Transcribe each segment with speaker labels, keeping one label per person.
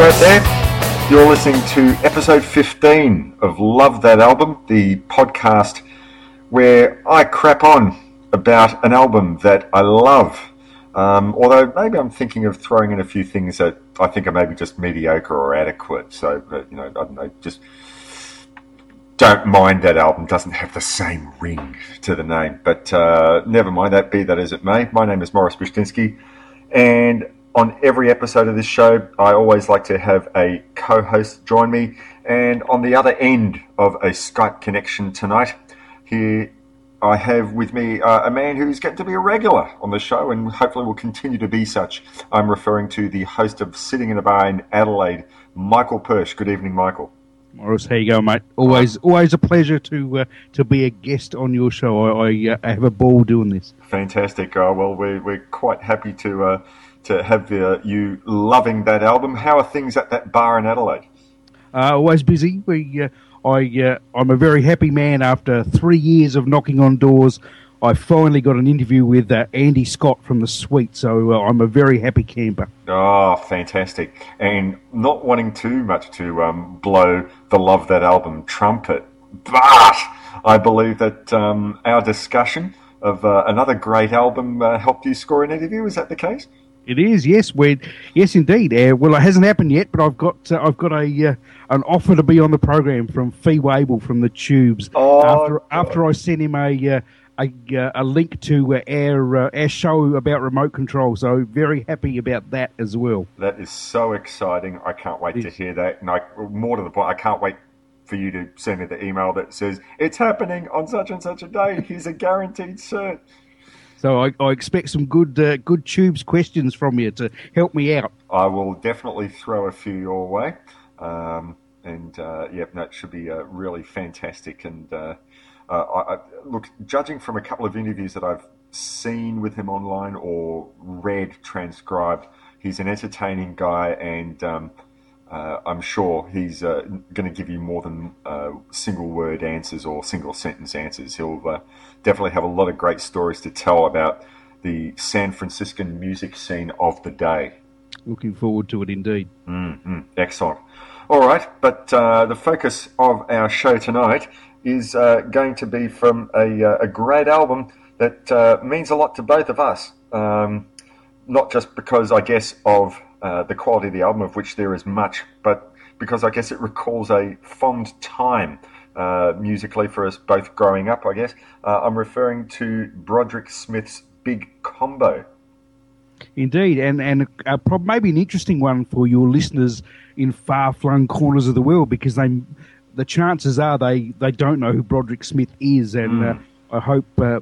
Speaker 1: Out there. You're listening to episode 15 of Love That Album, the podcast where I crap on about an album that I love. Um, although maybe I'm thinking of throwing in a few things that I think are maybe just mediocre or adequate. So, you know, I don't know, just don't mind that album. Doesn't have the same ring to the name. But uh, never mind that, be that as it may. My name is Morris Bushtinsky, and on every episode of this show, I always like to have a co host join me. And on the other end of a Skype connection tonight, here I have with me uh, a man who's getting to be a regular on the show and hopefully will continue to be such. I'm referring to the host of Sitting in a Bar in Adelaide, Michael Persh. Good evening, Michael.
Speaker 2: Morris, how you going, mate? Always, always a pleasure to uh, to be a guest on your show. I, I, uh, I have a ball doing this.
Speaker 1: Fantastic. Uh, well, we're, we're quite happy to uh, to have uh, you loving that album. How are things at that bar in Adelaide?
Speaker 2: Uh, always busy. We, uh, I, uh, I'm a very happy man. After three years of knocking on doors, I finally got an interview with uh, Andy Scott from the Sweet. So uh, I'm a very happy camper.
Speaker 1: Oh, fantastic. And not wanting too much to um, blow the Love That album trumpet, but I believe that um, our discussion of uh, another great album uh, helped you score an interview. Is that the case?
Speaker 2: It is, yes, we yes, indeed. Uh, well, it hasn't happened yet, but I've got uh, I've got a uh, an offer to be on the program from Fee Waybill from the Tubes.
Speaker 1: Oh,
Speaker 2: after
Speaker 1: God.
Speaker 2: after I sent him a uh, a, uh, a link to uh, our uh, our show about remote control, so very happy about that as well.
Speaker 1: That is so exciting. I can't wait to hear that. And I, more to the point, I can't wait for you to send me the email that says, it's happening on such and such a day. Here's a guaranteed cert.
Speaker 2: So I, I expect some good uh, good Tubes questions from you to help me out.
Speaker 1: I will definitely throw a few your way. Um, and uh, yep, that should be uh, really fantastic. And uh, uh, I, I, look, judging from a couple of interviews that I've seen with him online or read transcribed, he's an entertaining guy, and um, uh, I'm sure he's uh, going to give you more than uh, single word answers or single sentence answers. He'll uh, definitely have a lot of great stories to tell about the San Franciscan music scene of the day.
Speaker 2: Looking forward to it indeed.
Speaker 1: Mm, excellent. All right, but uh, the focus of our show tonight is uh, going to be from a, uh, a great album that uh, means a lot to both of us. Um, not just because, I guess, of uh, the quality of the album, of which there is much, but because I guess it recalls a fond time uh, musically for us both growing up, I guess. Uh, I'm referring to Broderick Smith's Big Combo.
Speaker 2: Indeed, and and uh, prob- maybe an interesting one for your listeners in far flung corners of the world because they, the chances are they, they don't know who Broderick Smith is, and uh, I hope uh,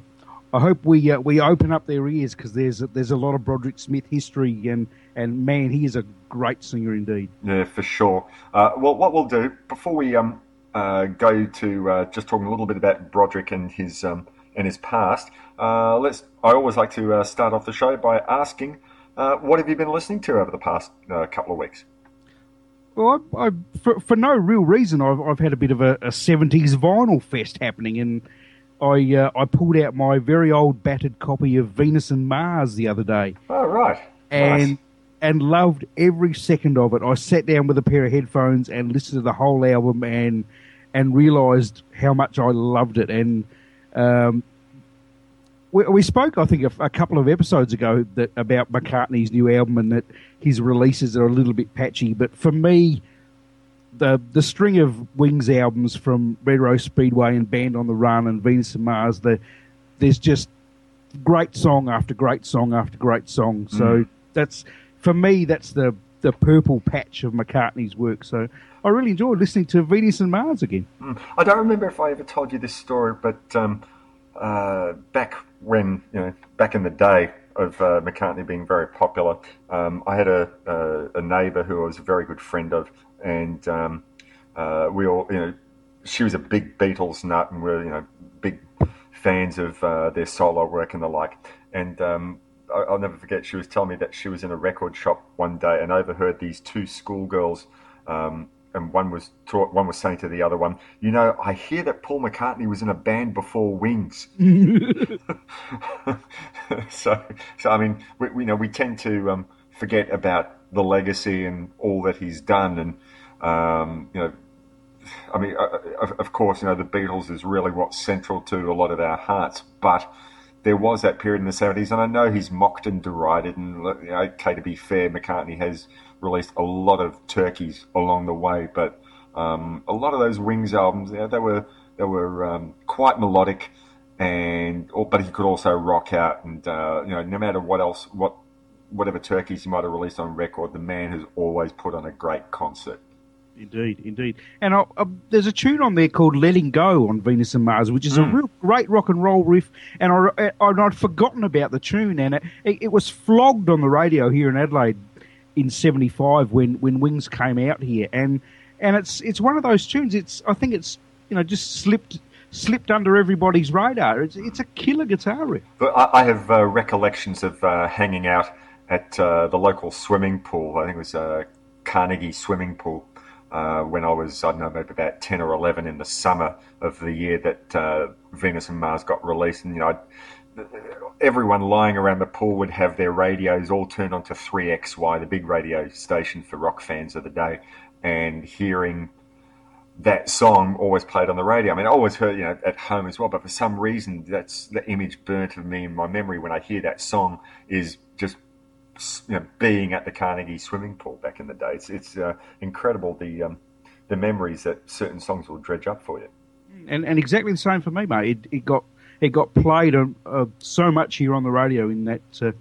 Speaker 2: I hope we uh, we open up their ears because there's there's a lot of Broderick Smith history, and and man, he is a great singer indeed.
Speaker 1: Yeah, for sure. Uh, well, what we'll do before we um, uh, go to uh, just talking a little bit about Broderick and his um, and his past, uh, let's. I always like to uh, start off the show by asking, uh, what have you been listening to over the past uh, couple of weeks?
Speaker 2: Well, I, I, for, for no real reason, I've, I've had a bit of a, a 70s vinyl fest happening, and I uh, I pulled out my very old battered copy of Venus and Mars the other day,
Speaker 1: Oh, right.
Speaker 2: and
Speaker 1: Nice.
Speaker 2: And loved every second of it. I sat down with a pair of headphones and listened to the whole album, and and realised how much I loved it. And um, we, we spoke, I think, a, a couple of episodes ago that about McCartney's new album and that his releases are a little bit patchy. But for me, the the string of Wings albums from Red Rose Speedway and Band on the Run and Venus and Mars, the, there's just great song after great song after great song. So that's for me, that's the the purple patch of McCartney's work. So I really enjoyed listening to Venus and Mars again.
Speaker 1: Mm. I don't remember if I ever told you this story, but um, uh, back when you know, back in the day of uh, McCartney being very popular, um, I had a, a, a neighbour who I was a very good friend of, and um, uh, we all, you know, she was a big Beatles nut, and we're you know big fans of uh, their solo work and the like. And I, will never forget, she was telling me that she was in a record shop one day and overheard these two schoolgirls. Um, and one was taught, one was saying to the other one, "You know, I hear that Paul McCartney was in a band before Wings." so, so I mean, we, we, you know, we tend to um, forget about the legacy and all that he's done, and um, you know, I mean, uh, of, of, course, you know, the Beatles is really what's central to a lot of our hearts, but there was that period in the 70s, and I know he's mocked and derided, and you know, okay, to be fair, McCartney has released a lot of turkeys along the way, but um, a lot of those Wings albums, they were they were um, quite melodic, and but he could also rock out, and uh, you know, no matter what else, what whatever turkeys he might have released on record, the man has always put on a great concert.
Speaker 2: Indeed, indeed. And uh, uh, there's a tune on there called "Letting Go" on Venus and Mars, which is mm. a real great rock and roll riff. And I, would forgotten about the tune, and it, it, was flogged on the radio here in Adelaide in '75 when, when Wings came out here. And and it's it's one of those tunes. It's I think it's you know just slipped slipped under everybody's radar. It's it's a killer guitar riff.
Speaker 1: But I, I have uh, recollections of uh, hanging out at uh, the local swimming pool. I think it was uh, Carnegie swimming pool uh, when I was, I don't know, maybe about 10 or 11 in the summer of the year that uh, Venus and Mars got released. And, you know, I'd, everyone lying around the pool would have their radios all turned onto 3XY, the big radio station for rock fans of the day, and hearing that song always played on the radio. I mean, I always heard, you know, at home as well, but for some reason, that's the image burnt of me in my memory when I hear that song is just you know, being at the Carnegie swimming pool back in the day. It's, it's uh, incredible the um, the memories that certain songs will dredge up for you.
Speaker 2: And and exactly the same for me, mate. It, it got it got played uh, so much here on the radio in that uh,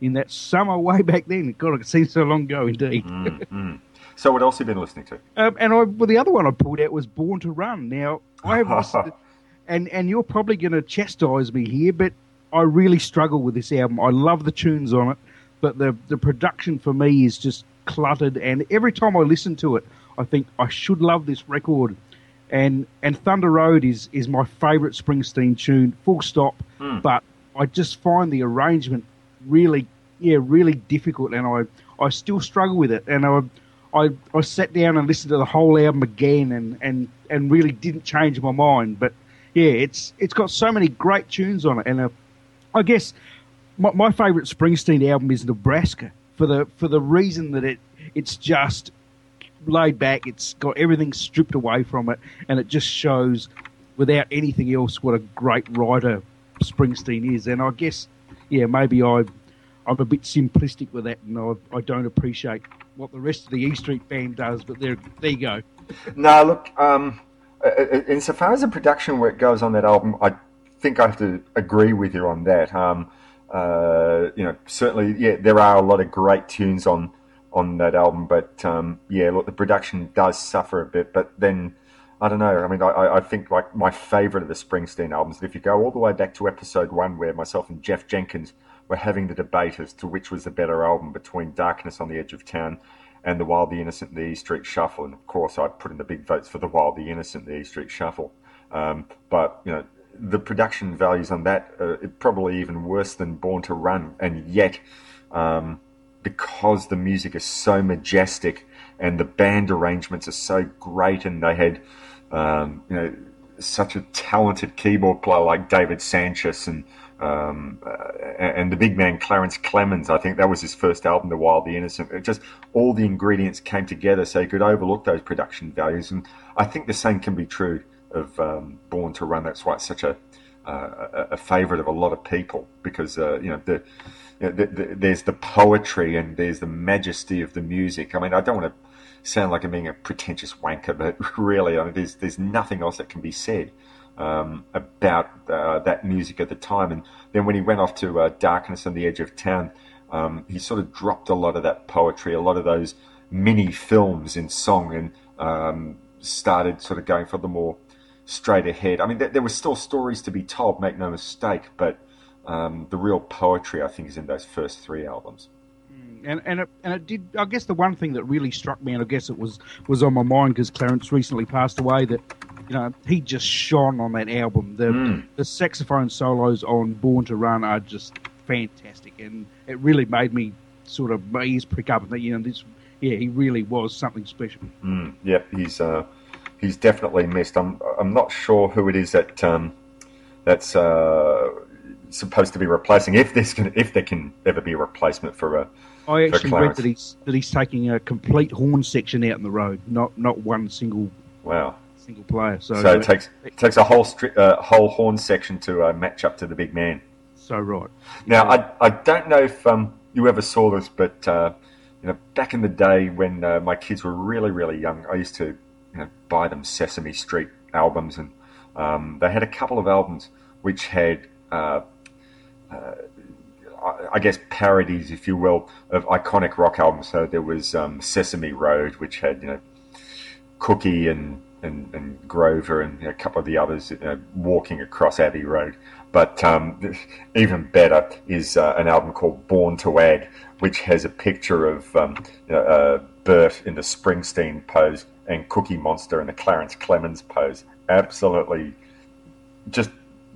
Speaker 2: in that summer way back then. God, it seems so long ago, indeed.
Speaker 1: Mm-hmm. So, what else have you been listening to?
Speaker 2: Um, and I, well, the other one I pulled out was "Born to Run." Now, I have listened, to, and and you're probably going to chastise me here, but I really struggle with this album. I love the tunes on it but the the production for me is just cluttered. And every time I listen to it, I think I should love this record. And and Thunder Road is is my favourite Springsteen tune, full stop. Mm. But I just find the arrangement really, yeah, really difficult, and I I still struggle with it. And I. I, I sat down and listened to the whole album again and, and, and really didn't change my mind. But yeah, it's it's got so many great tunes on it, and uh, I guess my, my favourite Springsteen album is Nebraska for the for the reason that it it's just laid back. It's got everything stripped away from it, and it just shows without anything else what a great writer Springsteen is. And I guess, yeah, maybe I I'm a bit simplistic with that, and I, I don't appreciate what the rest of the E Street band does. But there there you go.
Speaker 1: no, look. Um, insofar as the production work goes on that album, I think I have to agree with you on that. Um, uh, you know, certainly, yeah, there are a lot of great tunes on on that album, but um, yeah, look, the production does suffer a bit. But then, I don't know. I mean, I, I think like my favourite of the Springsteen albums. If you go all the way back to episode one, where myself and Jeff Jenkins were having the debate as to which was the better album between Darkness on the Edge of Town and The Wild, the Innocent, the E Street Shuffle. And of course, I put in the big votes for The Wild, the Innocent, the E Street Shuffle. Um, but you know, the production values on that are probably even worse than Born to Run, and yet um, because the music is so majestic and the band arrangements are so great, and they had um, you know such a talented keyboard player like David Sancious and um, uh, and the big man Clarence Clemons. I think that was his first album, The Wild, the Innocent. It just all the ingredients came together so you could overlook those production values, and I think the same can be true of um, Born to Run. That's why it's such a uh, a favourite of a lot of people because uh, you know the, the, the, there's the poetry and there's the majesty of the music. I mean, I don't want to sound like I'm being a pretentious wanker, but really, I mean, there's there's nothing else that can be said um, about uh, that music at the time. And then when he went off to uh, Darkness on the Edge of Town. um, he sort of dropped a lot of that poetry, a lot of those mini films in song, and um, started sort of going for the more straight ahead. I mean, there, there were still stories to be told, make no mistake, but um, the real poetry, I think, is in those first three albums.
Speaker 2: And and it, and it did. I guess the one thing that really struck me, and I guess it was was on my mind because Clarence recently passed away. That you know he just shone on that album. The
Speaker 1: Mm.
Speaker 2: the saxophone solos on Born to Run are just fantastic, and it really made me sort of my ears prick up and you know, this. Yeah, he really was something special.
Speaker 1: Mm, yeah, he's uh, he's definitely missed. I'm I'm not sure who it is that um, that's uh, supposed to be replacing. If this can, if there can ever be a replacement for a
Speaker 2: I
Speaker 1: For
Speaker 2: actually read that he's that he's taking a complete horn section out in the road, not not one single
Speaker 1: wow.
Speaker 2: single player. So,
Speaker 1: So
Speaker 2: uh,
Speaker 1: it takes it takes a whole stri- uh, whole horn section to uh, match up to the big man.
Speaker 2: so right.
Speaker 1: Now, I, I don't know if um, you ever saw this, but uh, you know, back in the day when uh, my kids were really, really young, I used to you know buy them Sesame Street albums, and um, they had a couple of albums which had, uh, uh, I- guess, parodies, if you will, of iconic rock albums. So there was um, Sesame Road, which had you know Cookie and and, and Grover and you know, a couple of the others know, walking across Abbey Road. But um, even better is uh, an album called Born to Add, which has a picture of um, uh, Bert in the Springsteen pose and Cookie Monster in the Clarence Clemons pose. Absolutely, just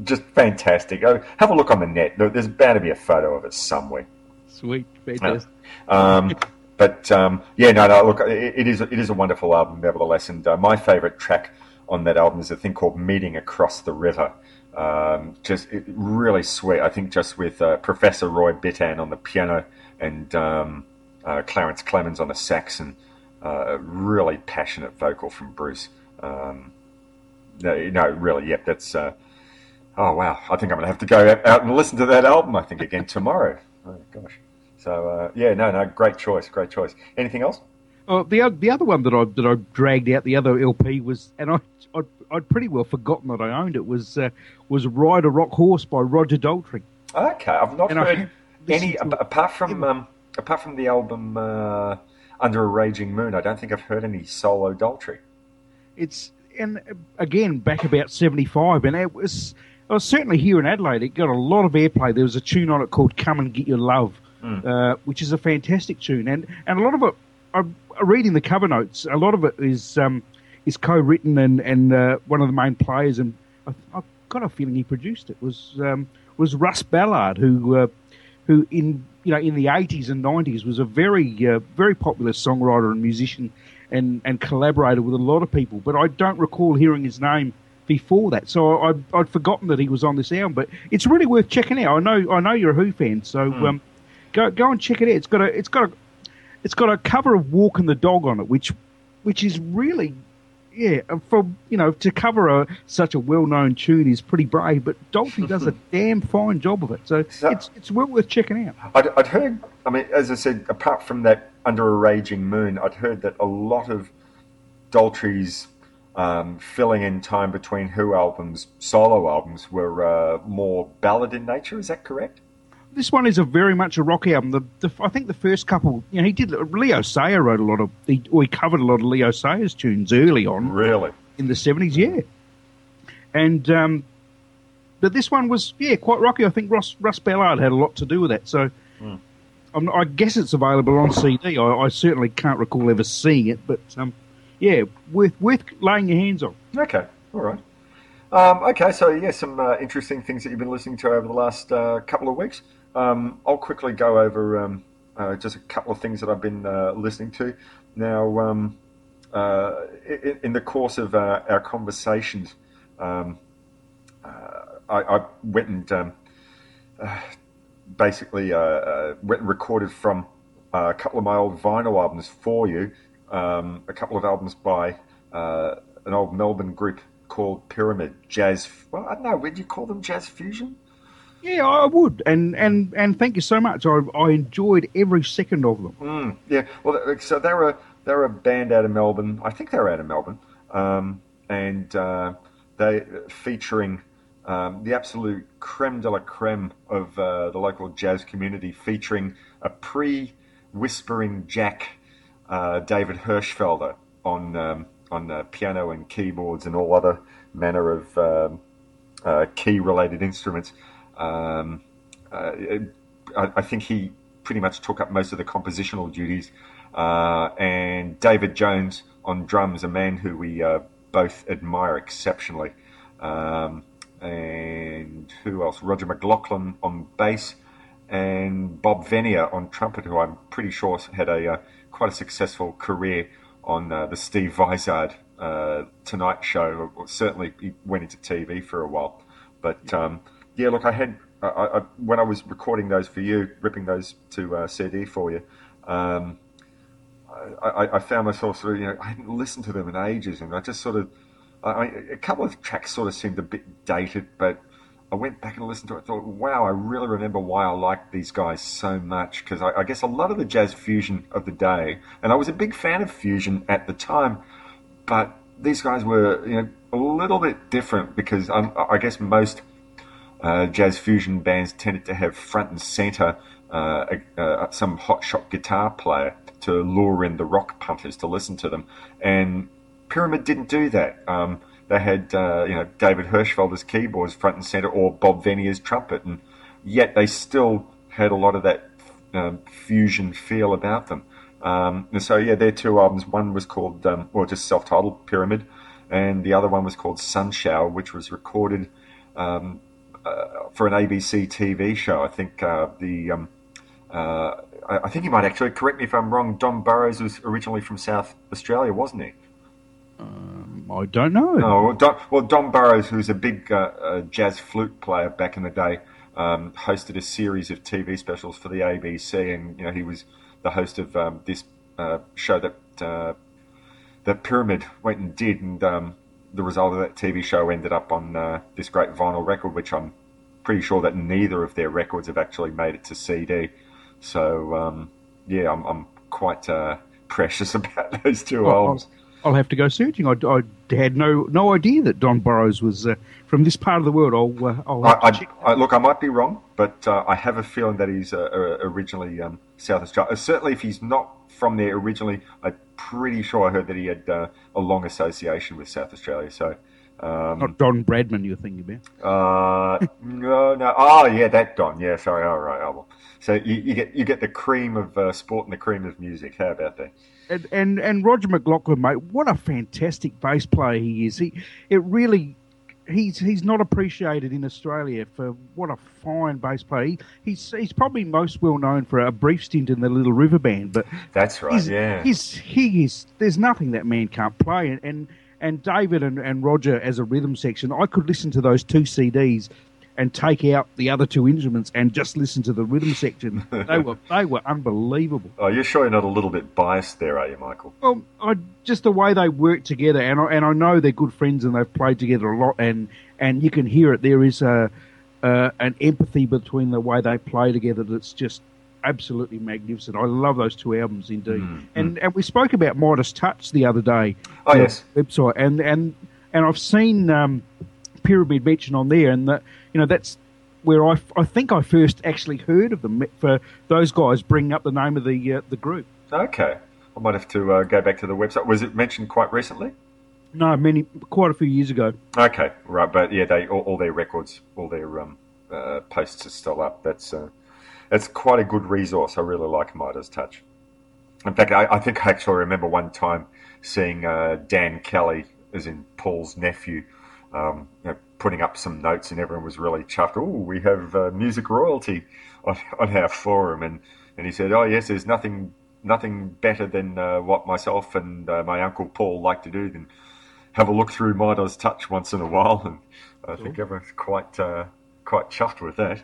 Speaker 1: just fantastic. Oh, have a look on the net. There's bound to be a photo of it somewhere.
Speaker 2: Sweet, fantastic.
Speaker 1: Um, but um, yeah, no, no. Look, it, it is it is a wonderful album, nevertheless. And uh, my favourite track on that album is a thing called "Meeting Across the River." Um, just it, really sweet. I think just with uh, Professor Roy Bittan on the piano and um, uh, Clarence Clemons on the sax, and uh, a really passionate vocal from Bruce. Um, no, no, really, yep. That's uh, oh wow. I think I'm gonna have to go out- and listen to that album. I think again tomorrow. Oh gosh. So uh, yeah, no, no, great choice, great choice. Anything else?
Speaker 2: Oh, the the other one that I that I dragged out, the other LP was, and I I'd, I'd pretty well forgotten that I owned it was uh, was Ride a Rock Horse by Roger Daltrey.
Speaker 1: Okay, I've not
Speaker 2: And
Speaker 1: heard any
Speaker 2: listened to
Speaker 1: ap- apart from um, apart from the album uh, Under a Raging Moon. I don't think I've heard any solo Daltrey.
Speaker 2: It's and uh, again back about seventy five, and it was I was certainly here in Adelaide. It got a lot of airplay. There was a tune on it called "Come and Get Your Love," uh, which is a fantastic tune, and and a lot of it. I'm reading the cover notes. A lot of it is um, is co-written, and and uh, one of the main players, and I, I've got a feeling he produced it was um, was Russ Ballard, who uh, who in you know in the 80s and 90s was a very uh, very popular songwriter and musician and and collaborated with a lot of people but I don't recall hearing his name before that. So I, I'd forgotten that he was on this album but it's really worth checking out. I know I know you're a Who fan so um, go go and check it out. It's got a it's got a it's got a cover of Walking the Dog on it which which is really yeah, for you know to cover a, such a well-known tune is pretty brave, but Daltrey does a damn fine job of it. So
Speaker 1: So-
Speaker 2: it's it's well worth checking out.
Speaker 1: I'd, I'd heard. I mean, as I said, apart from that Under a Raging Moon, I'd heard that a lot of Daltrey's um, filling in time between Who albums, solo albums, were uh, more ballad in nature. Is that correct?
Speaker 2: This one is a very much a rock album. The, the I think the first couple, you know, he did. Leo Sayer wrote a lot of, he, or he covered a lot of Leo Sayer's tunes early on
Speaker 1: Really?
Speaker 2: in the seventies. Yeah, and um, but this one was yeah quite rocky. I think Ross Russ Ballard had a lot to do with that. So. I'm, I guess it's available on CD. I, I certainly can't recall ever seeing it, but um, yeah, worth worth laying your hands on.
Speaker 1: Okay. All right. Um, okay, so yeah, some uh, interesting things that you've been listening to over the last uh, couple of weeks. Um, I'll quickly go over um, uh, just a couple of things that I've been uh, listening to. Now, um, uh, in, in the course of uh, our conversations, um, uh, I, I went and um, uh, basically went and recorded from a couple of my old vinyl albums for you. Um, a couple of albums by an old Melbourne group called Pyramid Jazz. Well, I don't know. Would you call them jazz fusion?
Speaker 2: Yeah, I would, and and and thank you so much. I I enjoyed every second of them.
Speaker 1: Mm, yeah. Well, so they're a they're a band out of Melbourne. I think they're out of Melbourne, um, and uh, they featuring um, the absolute creme de la creme of uh, the local jazz community, featuring a pre-whispering Jack uh, David Hirschfelder on um, on piano and keyboards and all other manner of um, uh, key-related instruments. Um, uh, I, I, think he pretty much took up most of the compositional duties. Uh, and David Jones on drums, a man who we both admire exceptionally. Um, and who else? Roger McLaughlin on bass, and Bob Venier on trumpet, who I'm pretty sure had a uh, quite a successful career on uh, the Steve Vizard uh, Tonight Show. Certainly, he went into TV for a while. But um, yeah, look, I had I, I, when I was recording those for you, ripping those to uh, CD for you. Um, I, I, found myself sort of, you know, I hadn't listened to them in ages, and I just sort of I, a couple of tracks sort of seemed a bit dated, but I went back and listened to it. Thought, wow, I really remember why I liked these guys so much because I, I, guess a lot of the jazz fusion of the day, and I was a big fan of fusion at the time, but these guys were you know a little bit different because um, I guess most uh, jazz fusion bands tended to have front and center uh, uh, some hotshot guitar player to lure in the rock punters to listen to them, and Pyramid didn't do that. Um, they had uh, you know David Hirschfelder's keyboards front and center, or Bob Venier's trumpet, and yet they still had a lot of that um, fusion feel about them. Um, and so yeah, their two albums. One was called um, well, just self-titled Pyramid, and the other one was called Sunshower, which was recorded um, for an ABC TV show. I think uh, the um, uh, I think you might actually correct me if I'm wrong. Don Burrows was originally from South Australia, wasn't he?
Speaker 2: Um, I don't know.
Speaker 1: No, well, Don, well, Don Burrows, who's a big uh, uh, jazz flute player back in the day, um, hosted a series of TV specials for the ABC, and you know he was the host of um, this uh, show that uh, that Pyramid went and did, and um, the result of that TV show ended up on uh, this great vinyl record, which I'm pretty sure that neither of their records have actually made it to CD. So um, yeah, I'm, I'm quite uh, precious about those two oh, albums.
Speaker 2: I'll have to go searching. I, I had no no idea that Don Burrows was uh, from this part of the world. I'll, uh, I'll
Speaker 1: I, I, look, I might be wrong, but uh, I have a feeling that he's uh, originally um, South Australia. Certainly, if he's not from there originally, I'm pretty sure I heard that he had uh, a long association with South Australia. So. Um,
Speaker 2: Not Don Bradman, you're thinking
Speaker 1: about? no, no. Oh, yeah, that Don. Yeah, sorry. All right. Oh, well. So you, you, get you get the cream of sport and the cream of music. How about that?
Speaker 2: and, and and Roger McLaughlin, mate, what a fantastic bass player he is. He it really he's he's not appreciated in Australia for what a fine bass player. He, he's he's probably most well known for a brief stint in the Little River Band, but
Speaker 1: that's right. Yeah,
Speaker 2: he's he is. There's nothing that man can't play, and and, and David and, and Roger as a rhythm section. I could listen to those two CDs and take out the other two instruments and just listen to the rhythm section. they were they were unbelievable.
Speaker 1: Oh, you're sure you're not a little bit biased there, are you, Michael?
Speaker 2: Well, I, just the way they work together, and I, and I know they're good friends and they've played together a lot, and and you can hear it. There is a uh, an empathy between the way they play together that's just absolutely magnificent. I love those two albums indeed. Mm, and and we spoke about Midas Touch the other day.
Speaker 1: Oh yes,
Speaker 2: website and and and I've seen. Um, pyramid mentioned on there, and that you know that's where I, I think I first actually heard of them for those guys bringing up the name of the uh, the group.
Speaker 1: Okay, I might have to uh, go back to the website. Was it mentioned quite recently?
Speaker 2: No, many quite a few years ago.
Speaker 1: Okay, right, but yeah, they all, all their records, all their um, uh, posts are still up. That's uh, that's quite a good resource. I really like Midas Touch. In fact, I, I think I actually remember one time seeing uh, Dan Kelly, as in Paul's nephew, um, you know, putting up some notes, and everyone was really chuffed. Oh, we have uh, music royalty on, on, our forum, and and he said, oh yes, there's nothing nothing better than uh, what myself and uh, my uncle Paul like to do than have a look through Midas Touch once in a while, and I think everyone's quite uh, quite chuffed with that.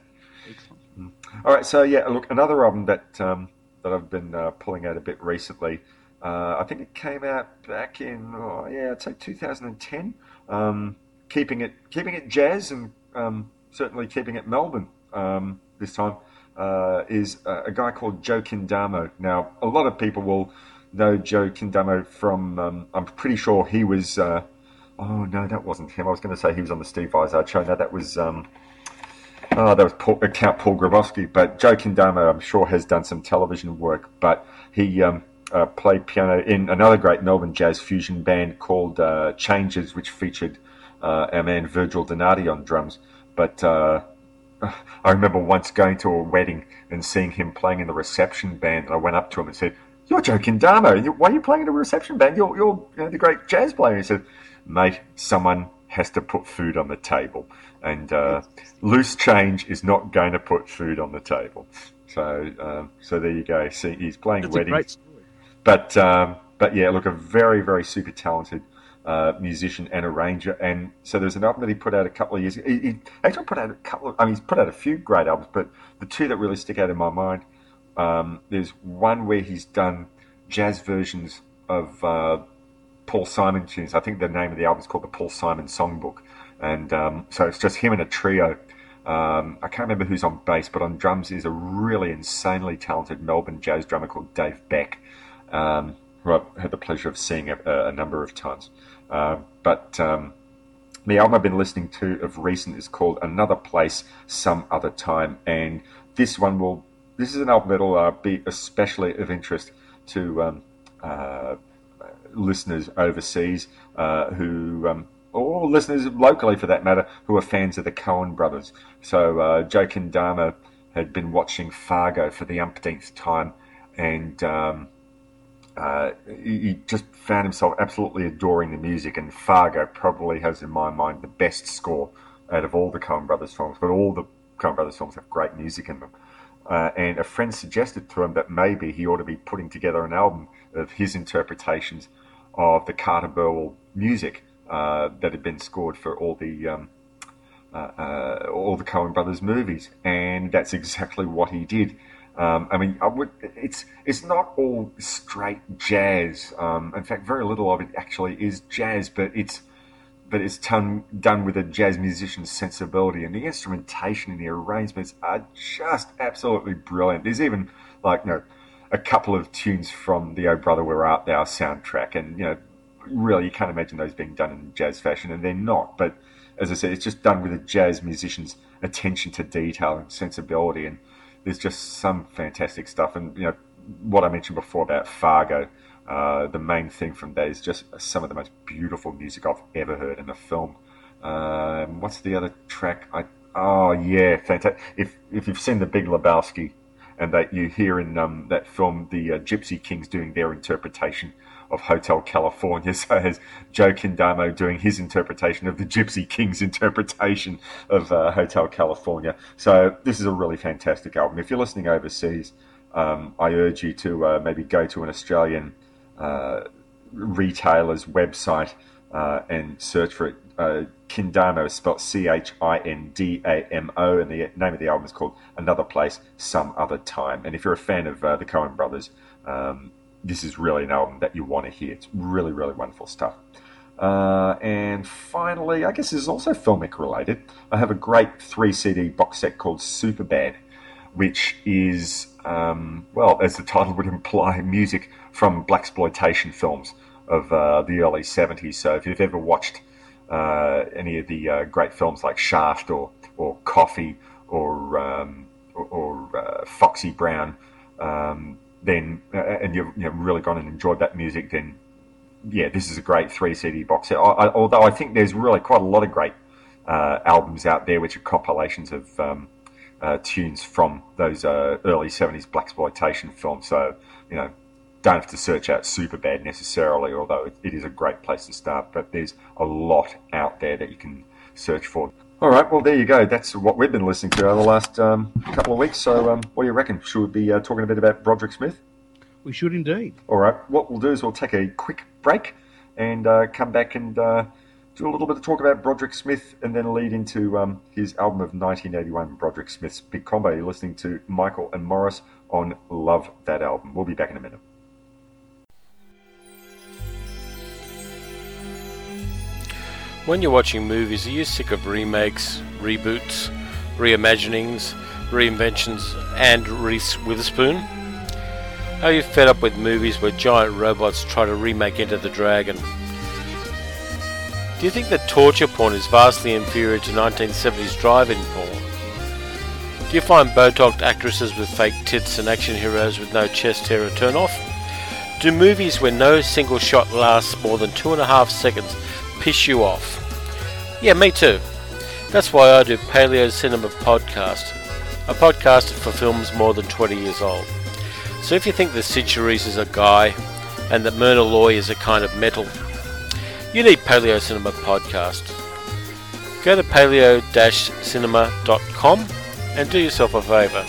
Speaker 1: Mm. All right, so yeah, look, another album that um, that I've been uh, pulling out a bit recently. Uh, I think it came out back in, oh, yeah, I'd say 2010. Um, keeping it keeping it jazz and um, certainly keeping it Melbourne um, this time uh, is a, a, guy called Joe Chindamo. Now, a lot of people will know Joe Chindamo from. Um, I'm pretty sure he was uh, Oh no, that wasn't him. I was going to say he was on the Steve Vizard show. No, that was um, oh, that was Paul, uh, Count Paul Grabowsky. But Joe Chindamo, I'm sure, has done some television work. But he um, uh, played piano in another great Melbourne jazz fusion band called uh, Changes, which featured uh, our man Virgil Donati on drums. But uh, I remember once going to a wedding and seeing him playing in the reception band, and I went up to him and said, "You're Joe Chindamo. Why are you playing in a reception band? You're, you're you know, the great jazz player." He said mate, someone has to put food on the table. And uh, loose change is not going to put food on the table. So, um, so there you go. See, he's playing
Speaker 2: That's
Speaker 1: weddings. But, um, but yeah, look, a very, very super talented uh, musician and arranger. And so there's an album that he put out a couple of years ago. He, he, actually put out a couple of, I mean, he's put out a few great albums, but the two that really stick out in my mind, um, there's one where he's done jazz versions of uh, Paul Simon tunes. I think the name of the album is called the Paul Simon Songbook, and um, so it's just him and a trio. Um, I can't remember who's on bass, but on drums is a really insanely talented Melbourne jazz drummer called Dave Beck, um, who I've had the pleasure of seeing a, a number of times. Uh, but um, the album I've been listening to of recent is called Another Place, Some Other Time, and this one will. This is an album that'll uh, be especially of interest to um, uh, listeners overseas uh, who, um, or listeners locally for that matter, who are fans of the Coen brothers. So uh, Joe Chindamo had been watching Fargo for the umpteenth time, and um, uh, he just found himself absolutely adoring the music. And Fargo probably has, in my mind, the best score out of all the Coen brothers films. But all the Coen brothers films have great music in them. Uh, and a friend suggested to him that maybe he ought to be putting together an album of his interpretations of the Carter Burwell music uh, that had been scored for all the um, uh, uh, all the Coen Brothers movies, and that's exactly what he did. Um, I mean, I would, it's it's not all straight jazz. Um, in fact, very little of it actually is jazz, but it's but it's done done with a jazz musician's sensibility, and the instrumentation and the arrangements are just absolutely brilliant. There's even like you know a couple of tunes from the Oh Brother Where Art Thou soundtrack, and you know, really you can't imagine those being done in jazz fashion, and they're not. But as I said, it's just done with a jazz musician's attention to detail and sensibility, and there's just some fantastic stuff. And you know, what I mentioned before about Fargo, uh, the main thing from that is just some of the most beautiful music I've ever heard in a film. Um, what's the other track? I oh yeah, fantastic. If if you've seen the Big Lebowski and that you hear in um, that film the uh, Gypsy Kings doing their interpretation of Hotel California. So as Joe Chindamo doing his interpretation of the Gypsy Kings interpretation of uh, Hotel California. So this is a really fantastic album. If you're listening overseas, um, I urge you to uh, maybe go to an Australian uh, retailer's website uh, and search for it. Uh, Chindamo is spelled C H I N D A M O, and the name of the album is called Another Place, Some Other Time. And if you're a fan of uh, the Coen brothers, um, this is really an album that you want to hear. It's really, really wonderful stuff. Uh, and finally, I guess this is also filmic related. I have a great three CD box set called Superbad, which is, um, well, as the title would imply, music from blaxploitation films of uh, the early 70s. So if you've ever watched uh, any of the uh, great films like Shaft or or Coffy or um, or, or uh, Foxy Brown, um, then uh, and you've, you've, really gone and enjoyed that music, then yeah, this is a great three CD box set. I, I, although I think there's really quite a lot of great uh, albums out there which are compilations of um, uh, tunes from those early '70s black exploitation films. So you know don't have to search out Superbad necessarily, although it, it is a great place to start. But there's a lot out there that you can search for. All right, well, there you go. That's what we've been listening to over the last um, couple of weeks. So, um, what do you reckon? Should we be uh, talking a bit about Broderick Smith?
Speaker 2: We should indeed.
Speaker 1: All right, what we'll do is we'll take a quick break and uh, come back and uh, do a little bit of talk about Broderick Smith and then lead into um, his album of 1981, Broderick Smith's Big Combo. You're listening to Michael and Morris on Love That Album. We'll be back in a minute.
Speaker 3: When you're watching movies, are you sick of remakes, reboots, reimaginings, reinventions, and Reese Witherspoon? Are you fed up with movies where giant robots try to remake Enter the Dragon? Do you think that torture porn is vastly inferior to 1970s drive-in porn? Do you find Botox actresses with fake tits and action heroes with no chest hair a turn off? Do movies where no single shot lasts more than two and a half seconds piss you off? Yeah, me too. That's why I do Paleo Cinema Podcast, a podcast for films more than 20 years old. So if you think that Cyd is a guy and that Myrna Loy is a kind of metal, you need Paleo Cinema Podcast. Go to paleo-cinema.com and do yourself a favour.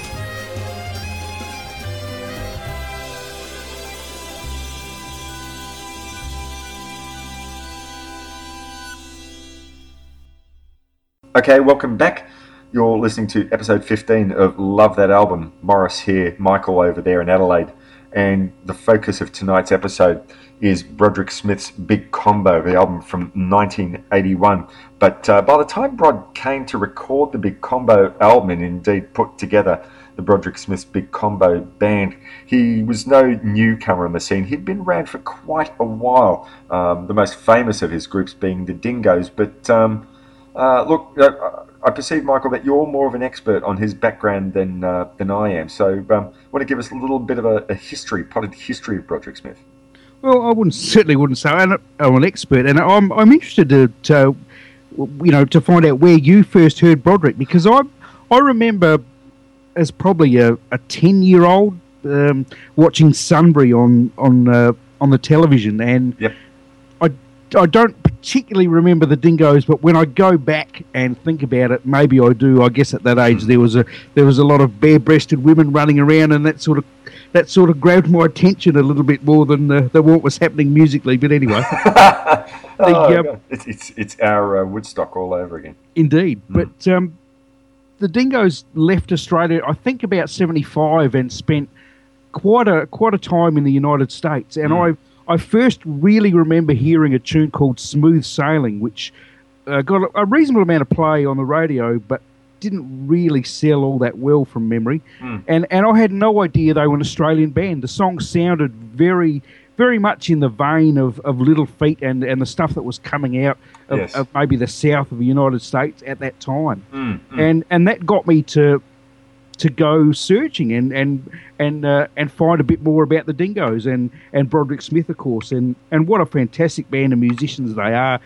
Speaker 1: Okay, welcome back. You're listening to episode 15 of Love That Album. Morris here, Michael over there in Adelaide. And the focus of tonight's episode is Broderick Smith's Big Combo, the album from 1981. But uh, by the time Brod came to record the Big Combo album and indeed put together the Broderick Smith's Big Combo band, he was no newcomer on the scene. He'd been around for quite a while, um, the most famous of his groups being the Dingoes. But um, uh, look, uh, I perceive, Michael, that you're more of an expert on his background than uh, than I am. So, um, want to give us a little bit of a, a history, potted history of Broderick Smith?
Speaker 2: Well, I wouldn't certainly wouldn't say I'm, I'm an expert, and I'm I'm interested to, to you know to find out where you first heard Broderick because I I remember as probably a, a ten year old um, watching Sunbury on on uh, on the television, and
Speaker 1: Yep.
Speaker 2: I don't particularly remember the Dingoes, but when I go back and think about it, maybe I do. I guess at that age there was a there was a lot of bare breasted women running around, and that sort of that sort of grabbed my attention a little bit more than the, than what was happening musically. But anyway.
Speaker 1: Oh,
Speaker 2: um,
Speaker 1: it's, it's it's our uh, Woodstock all over again.
Speaker 2: Indeed, but um, the Dingoes left Australia, I think, about seventy-five, and spent quite a quite a time in the United States. And I I first really remember hearing a tune called "Smooth Sailing," which uh, got a, reasonable amount of play on the radio, but didn't really sell all that well from memory. Hmm. And and I had no idea they were an Australian band. The song sounded very very much in the vein of, of Little Feat and, and the stuff that was coming out of,
Speaker 1: Yes.
Speaker 2: of maybe the south of the United States at that time. Hmm, hmm. And and that got me to to go searching and and and uh, and find a bit more about the Dingoes and and Broderick Smith, of course, and and what a fantastic band of musicians they are.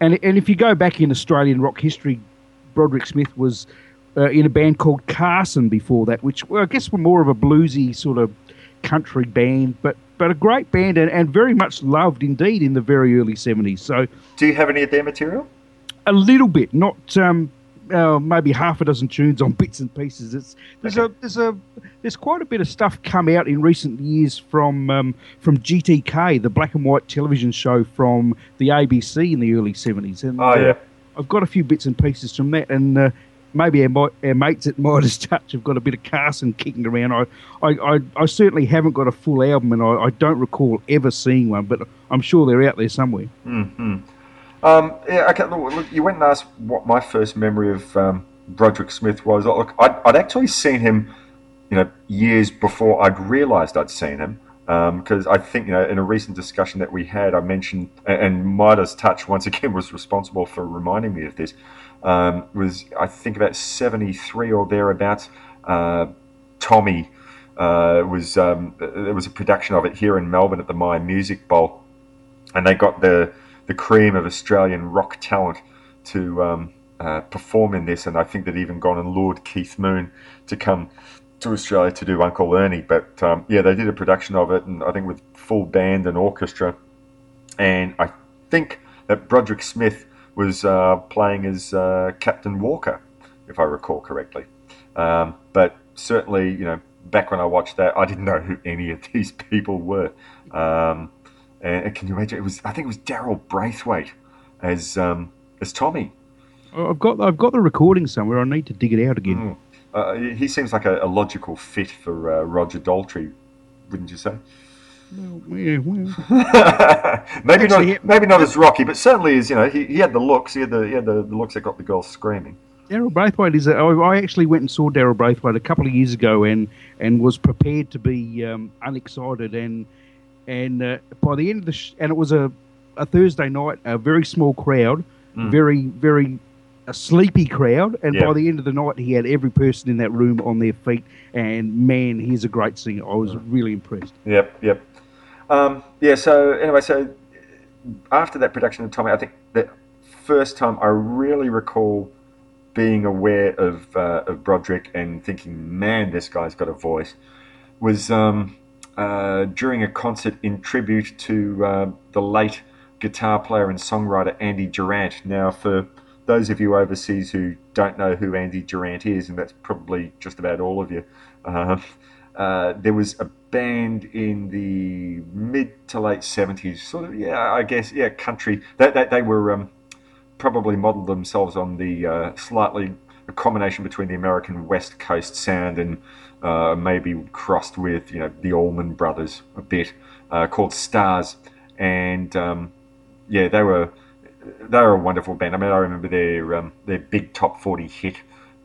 Speaker 2: And and if you go back in Australian rock history, Broderick Smith was uh, in a band called Carson before that, which well, I guess were more of a bluesy sort of country band, but but a great band and, and very much loved indeed in the very early seventies. So
Speaker 1: Do you have any of their material?
Speaker 2: a little bit, not um, uh, maybe half a dozen tunes on bits and pieces. It's there's a there's a there's quite a bit of stuff come out in recent years from um, from GTK, the black and white television show from the ABC in the early seventies, and
Speaker 1: Oh, yeah.
Speaker 2: uh, I've got a few bits and pieces from that, and. Uh, Maybe our, our mates at Midas Touch have got a bit of Carson kicking around. I, I, I, I certainly haven't got a full album, and I, I don't recall ever seeing one, but I'm sure they're out there somewhere.
Speaker 1: Um, yeah, okay. Look, you went and asked what my first memory of um, Broderick Smith was. Look, I'd, I'd actually seen him, you know, years before I'd realised I'd seen him. Because I think, you know, in a recent discussion that we had, I mentioned, and, Midas Touch once again was responsible for reminding me of this. Um, was I think about seventy three or thereabouts. Uh, Tommy uh, was um, there was a production of it here in Melbourne at the Myer Music Bowl and they got the the cream of Australian rock talent to um, uh, perform in this, and I think they'd even gone and lured Keith Moon to come to Australia to do Uncle Ernie. But um, yeah, they did a production of it, and I think with full band and orchestra, and I think that Broderick Smith was uh, playing as uh, Captain Walker, if I recall correctly. Um, but certainly, you know, back when I watched that, I didn't know who any of these people were. Um, and, and can you imagine? It was I think it was Daryl Braithwaite as um, as Tommy.
Speaker 2: I've got I've got the recording somewhere. I need to dig it out again.
Speaker 1: Uh, he seems like a, a logical fit for uh, Roger Daltrey, wouldn't you say?
Speaker 2: Well, yeah, well,
Speaker 1: maybe
Speaker 2: Actually,
Speaker 1: not maybe not as rocky, but certainly as you know, he, he had the looks. He had the he had the, the looks that got the girls screaming.
Speaker 2: Daryl Braithwaite is. A, I, I actually went and saw Daryl Braithwaite a couple of years ago, and and was prepared to be um, unexcited, and and uh, by the end of the sh- and it was a a Thursday night, a very small crowd,
Speaker 1: Mm.
Speaker 2: very very a sleepy crowd, and
Speaker 1: Yeah.
Speaker 2: by the end of the night, he had every person in that room on their feet. And man, he's a great singer. I was really impressed.
Speaker 1: Yep, yep. Um, yeah, so anyway, so after that production of Tommy, I think the first time I really recall being aware of, uh, of Broderick and thinking, man, this guy's got a voice, was um, uh, during a concert in tribute to uh, the late guitar player and songwriter Andy Durant. Now, for those of you overseas who don't know who Andy Durant is, and that's probably just about all of you, uh, uh, there was a band in the mid to late 70s, sort of, yeah, I guess, yeah, country. They, they were um, probably modeled themselves on the uh, slightly a combination between the American West Coast sound and uh, maybe crossed with, you know, the Allman Brothers a bit, uh, called Stars. And um, yeah, they were they were a wonderful band. I mean, I remember their um, their big top forty hit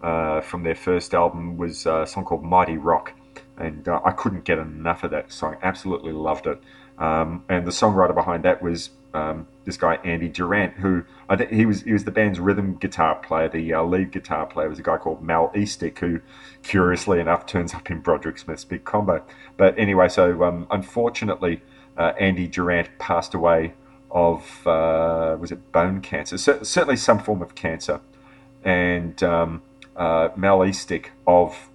Speaker 1: uh, from their first album was uh, a song called Mighty Rock, and uh, I couldn't get enough of that song. Absolutely loved it. Um, and the songwriter behind that was um, this guy Andy Durant, who I think he was he was the band's rhythm guitar player. The uh, lead guitar player was a guy called Mal Eastick, who curiously enough turns up in Broderick Smith's big combo. But anyway, so um, unfortunately, uh, Andy Durant passed away of uh, was it bone cancer? Cer- certainly some form of cancer, and um, uh, Mal Eastick of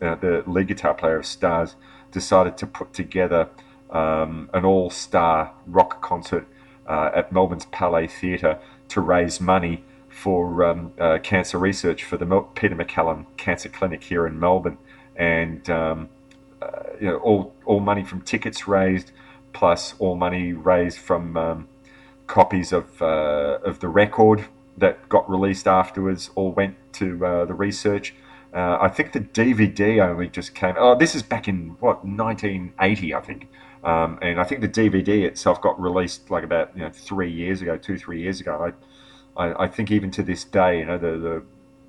Speaker 1: uh, the lead guitar player of Stars decided to put together um, an all-star rock concert uh, at Melbourne's Palais Theatre to raise money for um, uh, cancer research for the Peter MacCallum Cancer Clinic here in Melbourne, and um, uh, you know all all money from tickets raised, plus all money raised from um, copies of uh, of the record that got released afterwards, all went to uh, the research. Uh, I think the DVD only just came. Oh, this is back in what 1980, I think. Um, and I think the DVD itself got released like about you know three years ago, two three years ago. I, I, I think even to this day, you know, the, the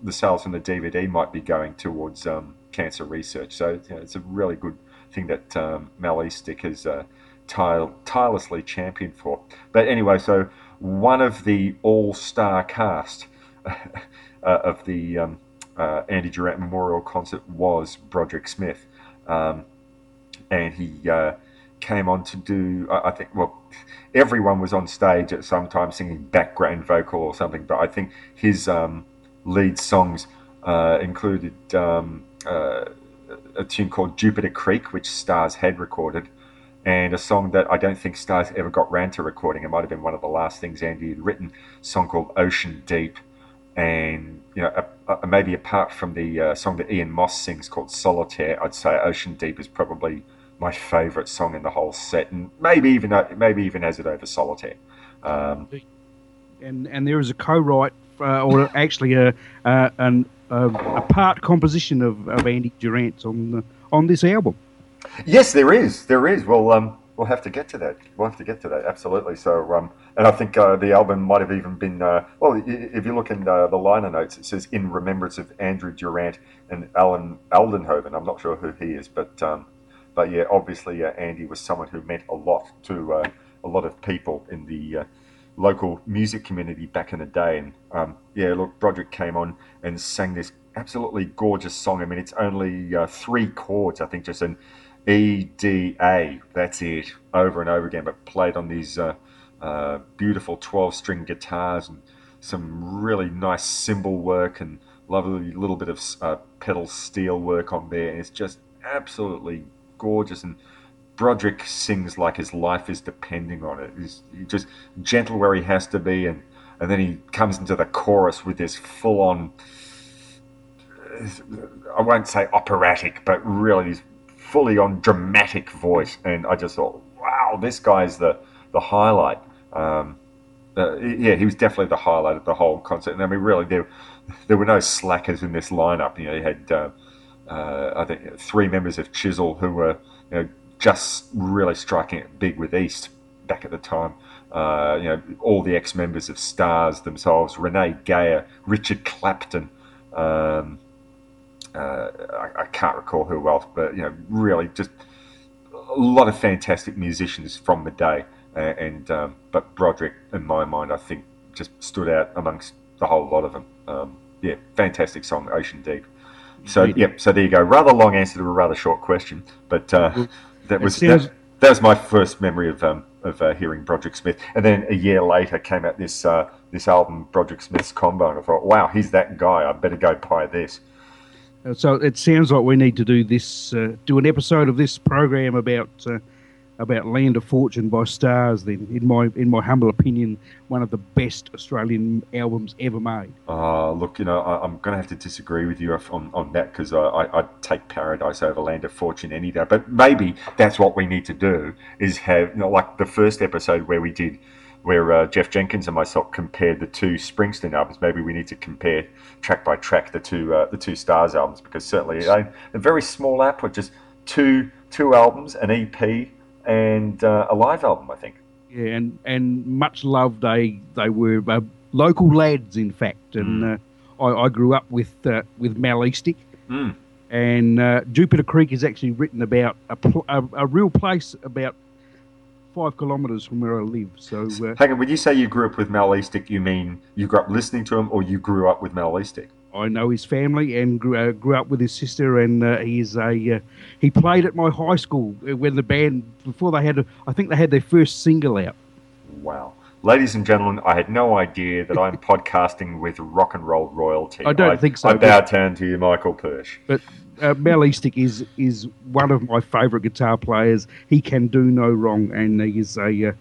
Speaker 1: the sales from the DVD might be going towards um, cancer research. So you know, it's a really good thing that um, Mal Eastick has uh, tire, tirelessly championed for. But anyway, so one of the all-star cast uh, of the um, uh, Andy Durant Memorial Concert was Broderick Smith, um, and he uh, came on to do. I, think well, everyone was on stage at some time singing background vocal or something, but I think his um, lead songs uh, included um, uh, a tune called Jupiter Creek, which Stars had recorded, and a song that I don't think Stars ever got round to recording. It might have been one of the last things Andy had written, song called Ocean Deep. And, you know, maybe apart from the uh, song that Ian Moss sings called Solitaire, I'd say Ocean Deep is probably my favourite song in the whole set, and maybe even uh, maybe even has it over Solitaire. Um,
Speaker 2: and and there is a co-write uh, or actually a uh, an a, a part composition of, of Andy Durant on the, on this album.
Speaker 1: Yes, there is. There is. Well, um, we'll have to get to that. We'll have to get to that. Absolutely. So, um, and I think uh, the album might have even been. Uh, well, if you look in uh, the liner notes, it says "in remembrance of Andrew Durant and Alan Aldenhoven." I'm not sure who he is, but um, but yeah, obviously uh, Andy was someone who meant a lot to uh, a lot of people in the uh, local music community back in the day. And um, yeah, look, Broderick came on and sang this absolutely gorgeous song. I mean, it's only uh, three chords, I think, just an E D A. That's it, over and over again, but played on these uh, uh, beautiful twelve-string guitars and some really nice cymbal work and lovely little bit of pedal steel work on there. And it's just absolutely gorgeous and Broderick sings like his life is depending on it. He's, just gentle where he has to be, and, and then he comes into the chorus with this full on, I won't say operatic, but really this fully on dramatic voice. And I just thought, wow, this guy's the, the highlight. Um, uh, yeah, he was definitely the highlight of the whole concert. And I mean, really, there, there were no slackers in this lineup. You know, you had, uh, uh, I think, three members of Chisel who were, you know, just really striking it big with East back at the time. Uh, you know, all the ex-members of Stars themselves, Renee Geyer, Richard Clapton. Um, uh, I, I can't recall who else, but you know, really just a lot of fantastic musicians from the day. and um, but Broderick, in my mind, I think just stood out amongst the whole lot of them. Um, yeah, fantastic song, Ocean Deep. So
Speaker 2: Indeed.
Speaker 1: yep, so there you go. Rather long answer to a rather short question, but uh, that was that, that was my first memory of um, of uh, hearing Broderick Smith. And then a year later came out this uh, this album, Broderick Smith's Combo, and I thought, wow, he's that guy. I better go buy this.
Speaker 2: So it sounds like we need to do this, uh, do an episode of this program about uh, about Land of Fortune by Stars. Then, in my in my humble opinion, one of the best Australian albums ever made.
Speaker 1: Uh, look, you know, I, I'm going to have to disagree with you on, on that because I, I, I'd take Paradise over Land of Fortune any day. But maybe that's what we need to do is have, you know, like the first episode where we did, where uh, Jeff Jenkins and myself compared the two Springsteen albums. Maybe we need to compare track by track the two uh, the two Stars albums because certainly they, a very small output, just two two albums, an EP and uh, a live album, I think.
Speaker 2: Yeah, and and much loved they they were uh, local lads, in fact. And uh, I, I grew up with uh, with Mal Eastick,
Speaker 1: Mm.
Speaker 2: and uh, Jupiter Creek is actually written about a, pl- a, a real place about five kilometres from where I live. So uh,
Speaker 1: Hang on, when you say you grew up with Mal Eastick, you mean you grew up listening to him or you grew up with Mal Eastick?
Speaker 2: I know his family and grew, uh, grew up with his sister, and uh, he's a uh, he played at my high school uh, when the band before they had a, I think they had their first single out.
Speaker 1: Wow. Ladies and gentlemen, I had no idea that I'm podcasting with rock and roll royalty.
Speaker 2: I don't think so,
Speaker 1: I bow down to you, Michael Persh.
Speaker 2: But uh, Mel Eastick is is one of my favourite guitar players. He can do no wrong, and he is a. Uh,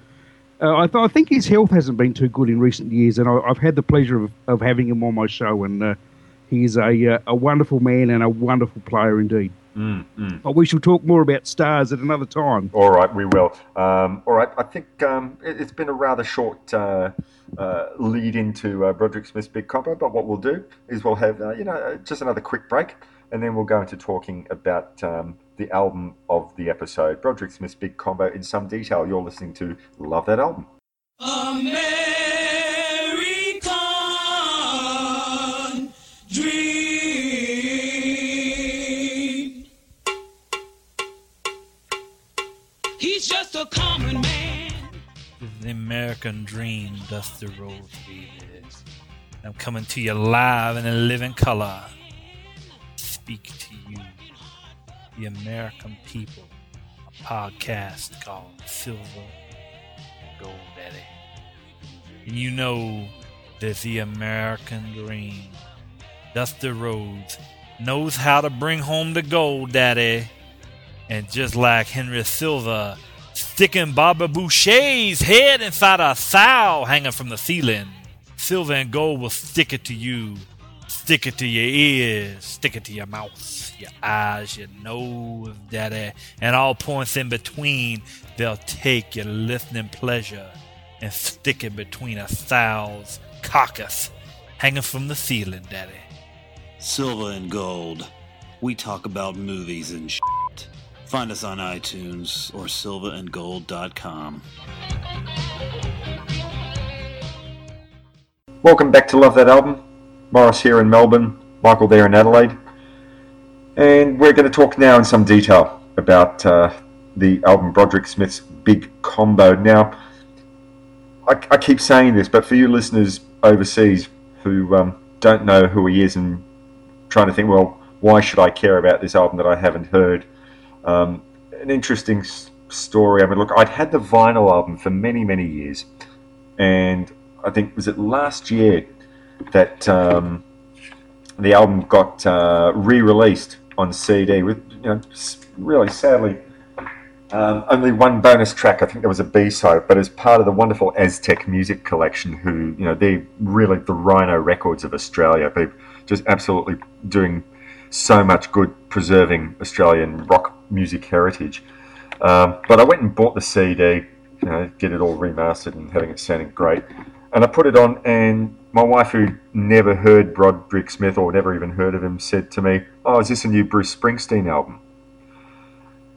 Speaker 2: uh, I, th- I think his health hasn't been too good in recent years, and I, I've had the pleasure of, of having him on my show, and he is a uh, a wonderful man and a wonderful player indeed.
Speaker 1: Mm, mm.
Speaker 2: But we shall talk more about stars at another time.
Speaker 1: All right, we will. Um, all right, I think um, it, it's been a rather short uh, uh, lead into uh, Broderick Smith's big combo, but what we'll do is we'll have, uh, you know, uh, just another quick break, and then we'll go into talking about um, the album of the episode, Broderick Smith's big combo, in some detail. You're listening to Love That Album.
Speaker 4: American
Speaker 5: The American dream, Dusty Rhodes, baby. I'm coming to you live in a living color. Speak to you, the American people. A podcast called Silver and Gold Daddy. And you know that the American dream, Dusty Rhodes, knows how to bring home the gold, Daddy. And just like Henry Silva sticking Barbara Bouchet's head inside a sow hanging from the ceiling, Silver and Gold will stick it to you. Stick it to your ears, stick it to your mouth, your eyes, your nose, daddy, and all points in between. They'll take your listening pleasure and stick it between a sow's carcass hanging from the ceiling, daddy.
Speaker 6: Silver and Gold. We talk about movies and shit. Find us on iTunes or silverandgold.com.
Speaker 1: Welcome back to Love That Album. Morris here in Melbourne, Michael there in Adelaide. And we're going to talk now in some detail about uh, the album Broderick Smith's Big Combo. Now, I, I keep saying this, but for you listeners overseas who um, don't know who he is and trying to think, well, why should I care about this album that I haven't heard? Um, an interesting story. I mean, look, I'd had the vinyl album for many, many years, and I think was it last year that um, the album got uh, re-released on CD with you know really sadly um, only one bonus track. I think there was a B-side, but as part of the wonderful Aztec Music Collection, who you know they're really the Rhino Records of Australia. They're just absolutely doing so much good preserving Australian rock music heritage. Um, but I went and bought the CD, you know, get it all remastered and having it sounding great. And I put it on, and my wife, who never heard Broderick Smith or never even heard of him, said to me, "Oh, is this a new Bruce Springsteen album?"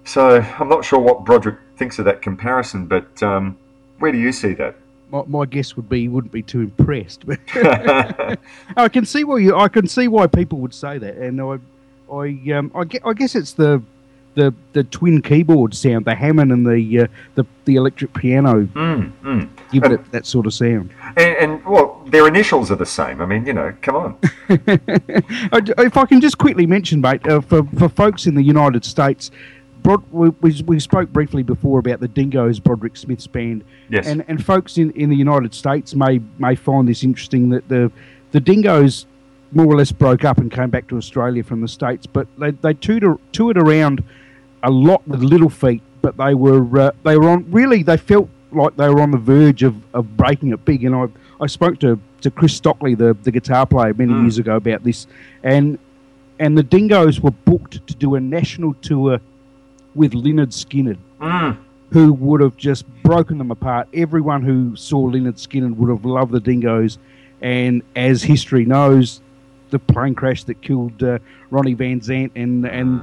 Speaker 1: So I'm not sure what Broderick thinks of that comparison, but um, where do you see that?
Speaker 2: My, my guess would be he wouldn't be too impressed. But I can see why you. I can see why people would say that, and I, I, um, I, I guess it's the, the the twin keyboard sound, the Hammond and the uh, the the electric piano,
Speaker 1: Mm, mm.
Speaker 2: give it that sort of sound.
Speaker 1: And, and well, their initials are the same. I mean, you know, come on.
Speaker 2: If I can just quickly mention, mate, uh, for, for folks in the United States, We, we, we spoke briefly before about the Dingoes, Broderick Smith's band.
Speaker 1: Yes.
Speaker 2: And, and folks in, in the United States may may find this interesting that the, the Dingoes more or less broke up and came back to Australia from the States, but they, they toured, toured around a lot with Little Feat, but they were uh, they were on really they felt like they were on the verge of, of breaking it big. And I, I spoke to, to Chris Stockley, the, the guitar player, many
Speaker 1: Mm.
Speaker 2: years ago about this, and and the Dingoes were booked to do a national tour with Lynyrd Skynyrd,
Speaker 1: Mm.
Speaker 2: who would have just broken them apart. Everyone who saw Lynyrd Skynyrd would have loved the Dingoes, and as history knows, the plane crash that killed uh, Ronnie Van Zant and and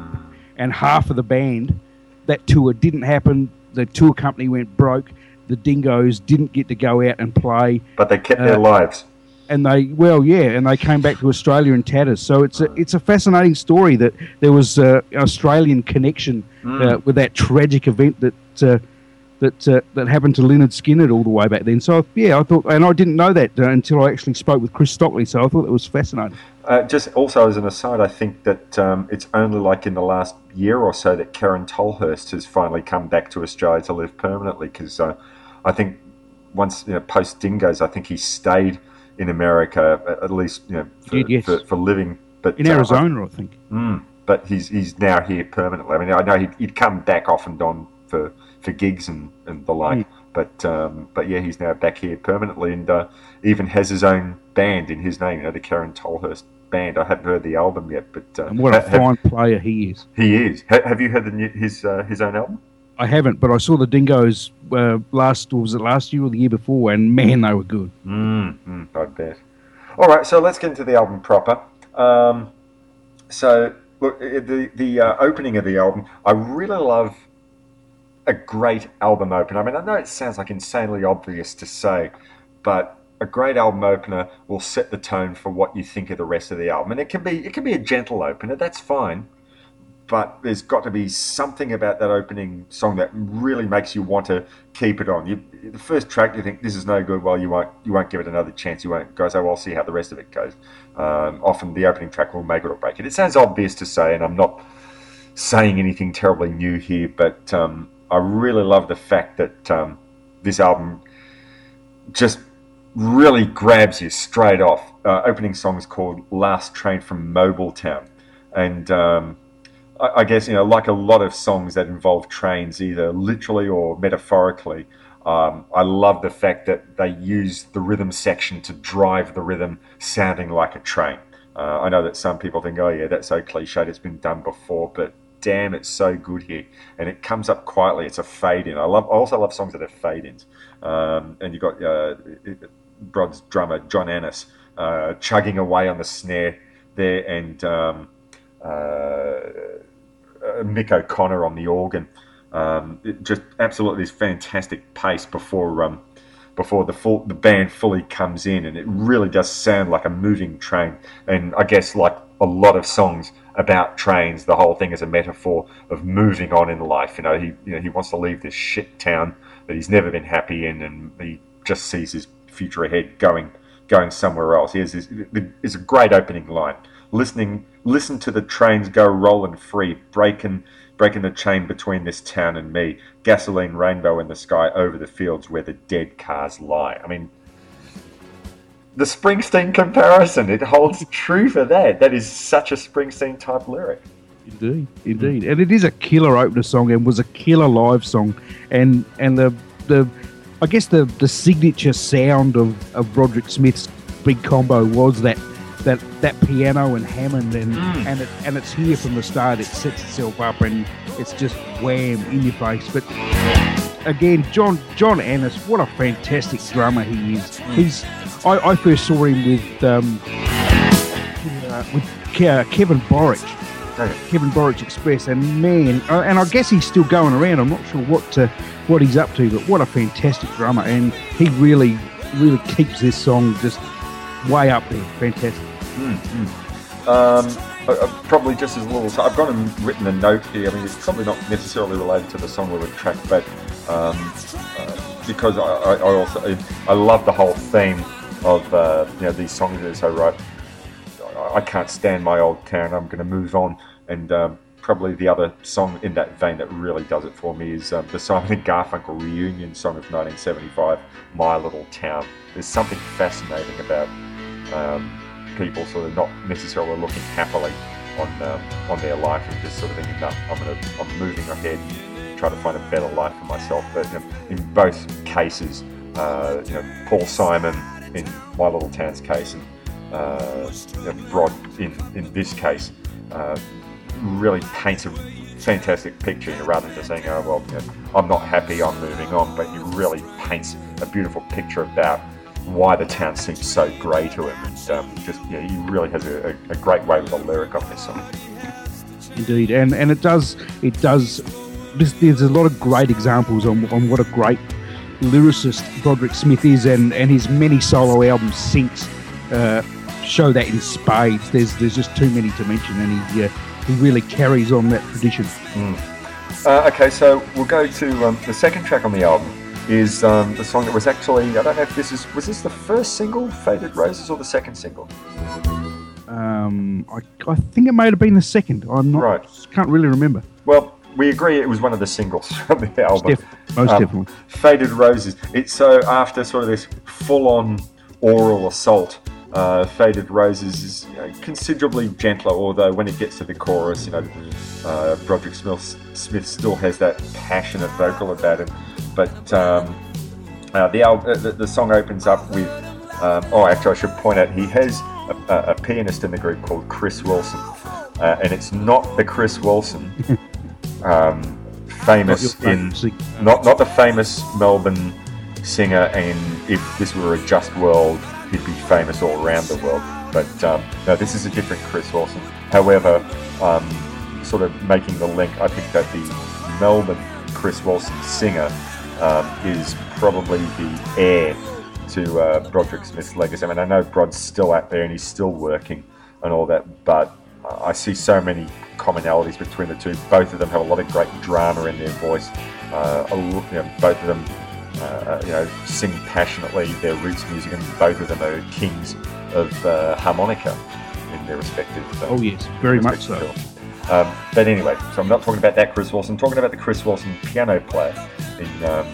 Speaker 2: and half of the band, that tour didn't happen. The tour company went broke. The Dingoes didn't get to go out and play
Speaker 1: But they kept their
Speaker 2: Uh,
Speaker 1: lives.
Speaker 2: And they well yeah and they came back to australia in tatters so it's a it's a fascinating story that there was uh, an australian connection uh, with that tragic event that uh, that uh, that happened to Lynyrd Skynyrd all the way back then. So yeah, I thought, and I didn't know that uh, until I actually spoke with Chris Stockley. So I thought it was fascinating.
Speaker 1: Uh, just also as an aside, I think that um, it's only like in the last year or so that Kerryn Tolhurst has finally come back to Australia to live permanently. Because uh, I think once you know, post Dingoes, I think he stayed in America at- least you know for,
Speaker 2: yes.
Speaker 1: for, for living. But
Speaker 2: In
Speaker 1: uh,
Speaker 2: Arizona, I think.
Speaker 1: Mm, but he's he's now here permanently. I mean, I know he'd, he'd come back off and on for, for gigs and, and the like,
Speaker 2: Mm.
Speaker 1: but um, but yeah, he's now back here permanently and uh, even has his own band in his name. You know, the Kerryn Tolhurst band. I haven't heard the album yet, but uh,
Speaker 2: And what a
Speaker 1: have-
Speaker 2: fine player he is.
Speaker 1: he is. Ha- have you heard the new, his uh, his own album?
Speaker 2: I haven't, but I saw the Dingoes uh, last was it last year or the year before, and man, they were good.
Speaker 1: Mm, mm, I bet. All right, so let's get into the album proper. Um, so, look, the the uh, opening of the album, I really love a great album opener. I mean, I know it sounds like insanely obvious to say, but a great album opener will set the tone for what you think of the rest of the album, and it can be it can be a gentle opener. That's fine. But there's got to be something about that opening song that really makes you want to keep it on. You, the first track, you think this is no good. Well, you won't you won't give it another chance. You won't go. So, well, I'll see how the rest of it goes. Um, often the opening track will make it or break it. It sounds obvious to say, and I'm not saying anything terribly new here, but um, I really love the fact that um, this album just really grabs you straight off. Uh, opening song is called "Last Train from Mobile Town," and um, I, guess you know, like a lot of songs that involve trains, either literally or metaphorically. Um, I love the fact that they use the rhythm section to drive the rhythm, sounding like a train. Uh, I know that some people think, "Oh yeah, that's so cliched; it's been done before," but damn, it's so good here, and it comes up quietly. It's a fade in. I love. I also love songs that have fade ins. Um, and you've got uh, Brod's drummer John Annas uh, chugging away on the snare there, and um, Mick O'Connor on the organ. Um, just absolutely this fantastic pace before um, before the full the band fully comes in, and it really does sound like a moving train. And I guess like a lot of songs about trains, the whole thing is a metaphor of moving on in life. You know, he you know he wants to leave this shit town that he's never been happy in, and he just sees his future ahead going going somewhere else. Here's this is a great opening line. Listening, listen to the trains go rolling free, breaking breaking the chain between this town and me. Gasoline rainbow in the sky over the fields where the dead cars lie. I mean, the Springsteen comparison, it holds true for that. That is such a Springsteen type lyric.
Speaker 2: Indeed, indeed, and it is a killer opener song, and was a killer live song, and and the the I guess the the signature sound of of Broderick Smith's big combo was that that that piano and Hammond, and and it, and it's here from the start. It sets itself up, and it's just wham in your face. But again, John John Annas, what a fantastic drummer he is. He's I, I first saw him with um, uh, with Ke- Kevin Borich. Kevin Borich Express, and man, uh, and I guess he's still going around. I'm not sure what uh, what he's up to, but what a fantastic drummer, and he really, really keeps this song just way up there. Fantastic.
Speaker 1: Um, uh, uh, probably just as a little. I've got him written a note here. I mean, it's probably not necessarily related to the song or the track, but um, uh, because I, I, also I love the whole theme of uh, you know these songs that I. I- I can't stand my old town. I'm going to move on, and um, probably the other song in that vein that really does it for me is um, the Simon and Garfunkel reunion song of 1975, "My Little Town." There's something fascinating about um, people sort of not necessarily looking happily on um, on their life and just sort of thinking, no, I'm gonna I'm moving ahead, and try to find a better life for myself. But in both cases, uh, you know, Paul Simon in My Little Town's case and uh, you know, in in this case uh, really paints a fantastic picture you know, rather than just saying, oh well, you know, I'm not happy, I'm moving on. But he really paints a beautiful picture about why the town seems so grey to him, and um, just yeah, he really has a, a, a great way with the lyric on this song.
Speaker 2: Indeed, and and it does it does. There's, there's a lot of great examples on, on what a great lyricist Broderick Smith is, and, and his many solo albums since uh, show that in spades. There's there's just too many to mention, and he uh, he really carries on that tradition.
Speaker 1: Uh, okay, so we'll go to um, the second track on the album. Is um, the song that was actually I don't know if this is was this the first single, Faded Roses, or the second single?
Speaker 2: Um, I, I think it may have been the second. I'm not
Speaker 1: Right.
Speaker 2: can't really remember.
Speaker 1: Well, we agree it was one of the singles from the album.
Speaker 2: Def- most
Speaker 1: Um,
Speaker 2: definitely.
Speaker 1: Faded Roses. It's so after sort of this full-on oral assault. Uh, Faded Roses is you know, considerably gentler, although when it gets to the chorus, you know, uh, Broderick Smith, Smith still has that passionate vocal about it. But um, uh, the, al- uh, the the song opens up with. Um, oh, actually, I should point out he has a, a, a pianist in the group called Chris Wilson, uh, and it's not the Chris Wilson um, famous
Speaker 2: Not
Speaker 1: in not not the famous Melbourne singer. And if this were a just world, he'd be famous all around the world. But um, no, this is a different Chris Wilson. However, um, sort of making the link, I think that the Melbourne Chris Wilson singer um, is probably the heir to uh, Broderick Smith's legacy. I mean, I know Brod's still out there and he's still working and all that, but I see so many commonalities between the two. Both of them have a lot of great drama in their voice. Uh, you know, both of them, uh, you know, sing passionately their roots music, and both of them are kings of uh, harmonica in their respective. uh,
Speaker 2: Oh yes, very much so.
Speaker 1: Um, but anyway, so I'm not talking about that Chris Wilson. I'm talking about the Chris Wilson piano player in um,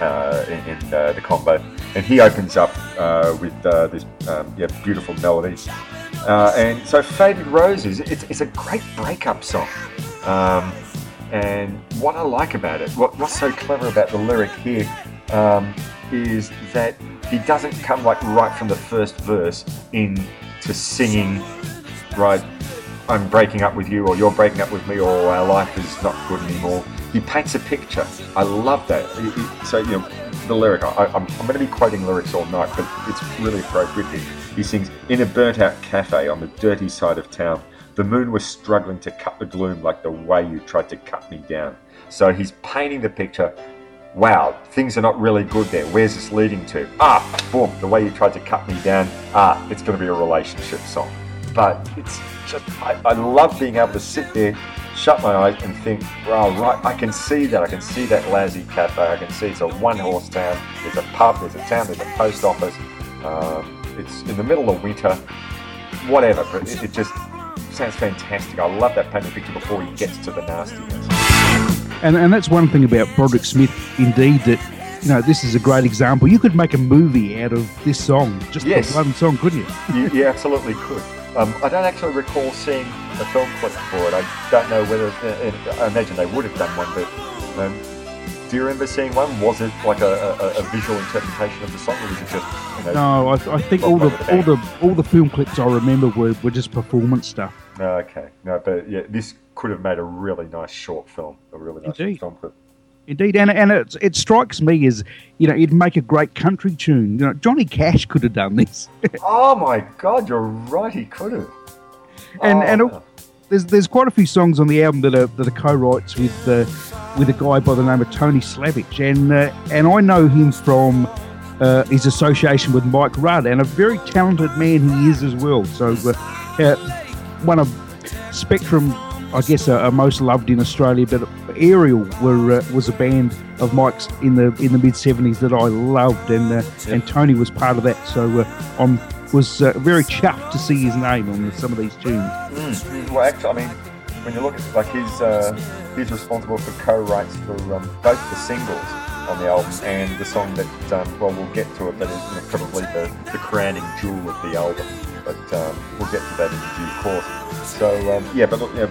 Speaker 1: uh, in, in uh, the combo, and he opens up uh, with uh, this um, yeah beautiful melody. Uh, and so, Faded Roses, it's, it's a great breakup song. Um, and what I like about it, what, what's so clever about the lyric here, um, is that he doesn't come like right from the first verse into singing, right? I'm breaking up with you, or you're breaking up with me, or our life is not good anymore. He paints a picture. I love that. He- he- So, you know, the lyric, I, I'm, I'm going to be quoting lyrics all night, but it's really appropriate here. He sings, In a burnt out cafe on the dirty side of town, the moon was struggling to cut the gloom like the way you tried to cut me down. So he's painting the picture. Wow, things are not really good there. Where's this leading to? Ah, boom, the way you tried to cut me down. Ah, it's going to be a relationship song. But it's just, I, I love being able to sit there, shut my eyes, and think, wow, right, I can see that. I can see that lousy cafe. I can see it's a one horse town. There's a pub, there's a town, there's a post office. Um, it's in the middle of winter, whatever, but it, it just sounds fantastic. I love that painted picture before he gets to the nastiness.
Speaker 2: And and that's one thing about Broderick Smith, indeed, that you know this is a great example. You could make a movie out of this song, just
Speaker 1: Yes.
Speaker 2: one song, couldn't you?
Speaker 1: you, you absolutely could. Um, I don't actually recall seeing a film clip for it. I don't know whether. Uh, I imagine they would have done one, but um, do you remember seeing one? Was it like a, a, a visual interpretation of the song, or was it just you know?
Speaker 2: No, I, I think all the all the all the film clips I remember were, were just performance stuff.
Speaker 1: No, okay, no, but yeah, this could have made a really nice short film, a really nice
Speaker 2: Indeed.
Speaker 1: film clip.
Speaker 2: Indeed, and and it, it strikes me as you know it'd make a great country tune. You know, Johnny Cash could have done this,
Speaker 1: Oh my God, you're right. He could have.
Speaker 2: and
Speaker 1: Oh,
Speaker 2: and
Speaker 1: wow.
Speaker 2: there's there's quite a few songs on the album that are that are co-writes with uh, with a guy by the name of Tony Slavich, and uh, and I know him from uh, his association with Mike Rudd, and a very talented man he is as well. So uh, uh, one of Spectrum, I guess, are, are most loved in Australia. But Ariel were uh, was a band of Mike's in the in the mid seventies that I loved, and uh, and Tony was part of that. So uh, I'm was uh, very chuffed to see his name on some of these tunes.
Speaker 1: Mm. Well, actually, I mean, when you look at like he's uh, he's responsible for co-writes for um, both the singles on the album and the song that um, well we'll get to it, but it's you know, probably the, the crowning jewel of the album. But um, we'll get to that in due course. So um, yeah, but look, yeah,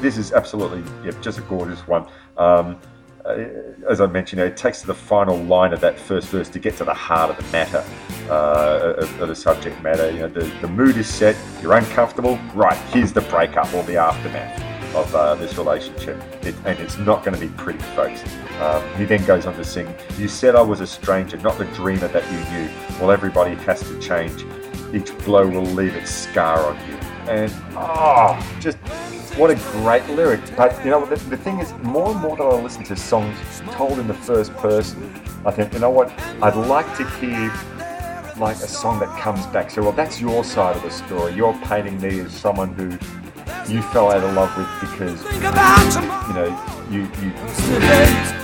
Speaker 1: this is absolutely yeah, just a gorgeous one. Um, uh, as I mentioned, it takes to the final line of that first verse to get to the heart of the matter, uh, of, of the subject matter. You know, the, the mood is set, you're uncomfortable, right, here's the breakup or the aftermath of uh, this relationship. It, and it's not going to be pretty, folks. Um, he then goes on to sing, You said I was a stranger, not the dreamer that you knew. Well, everybody has to change. Each blow will leave its scar on you. And, oh, just what a great lyric. But, you know, the, the thing is, more and more that I listen to songs told in the first person, I think, you know what, I'd like to hear like a song that comes back. So, well, that's your side of the story. You're painting me as someone who you fell out of love with because you know you you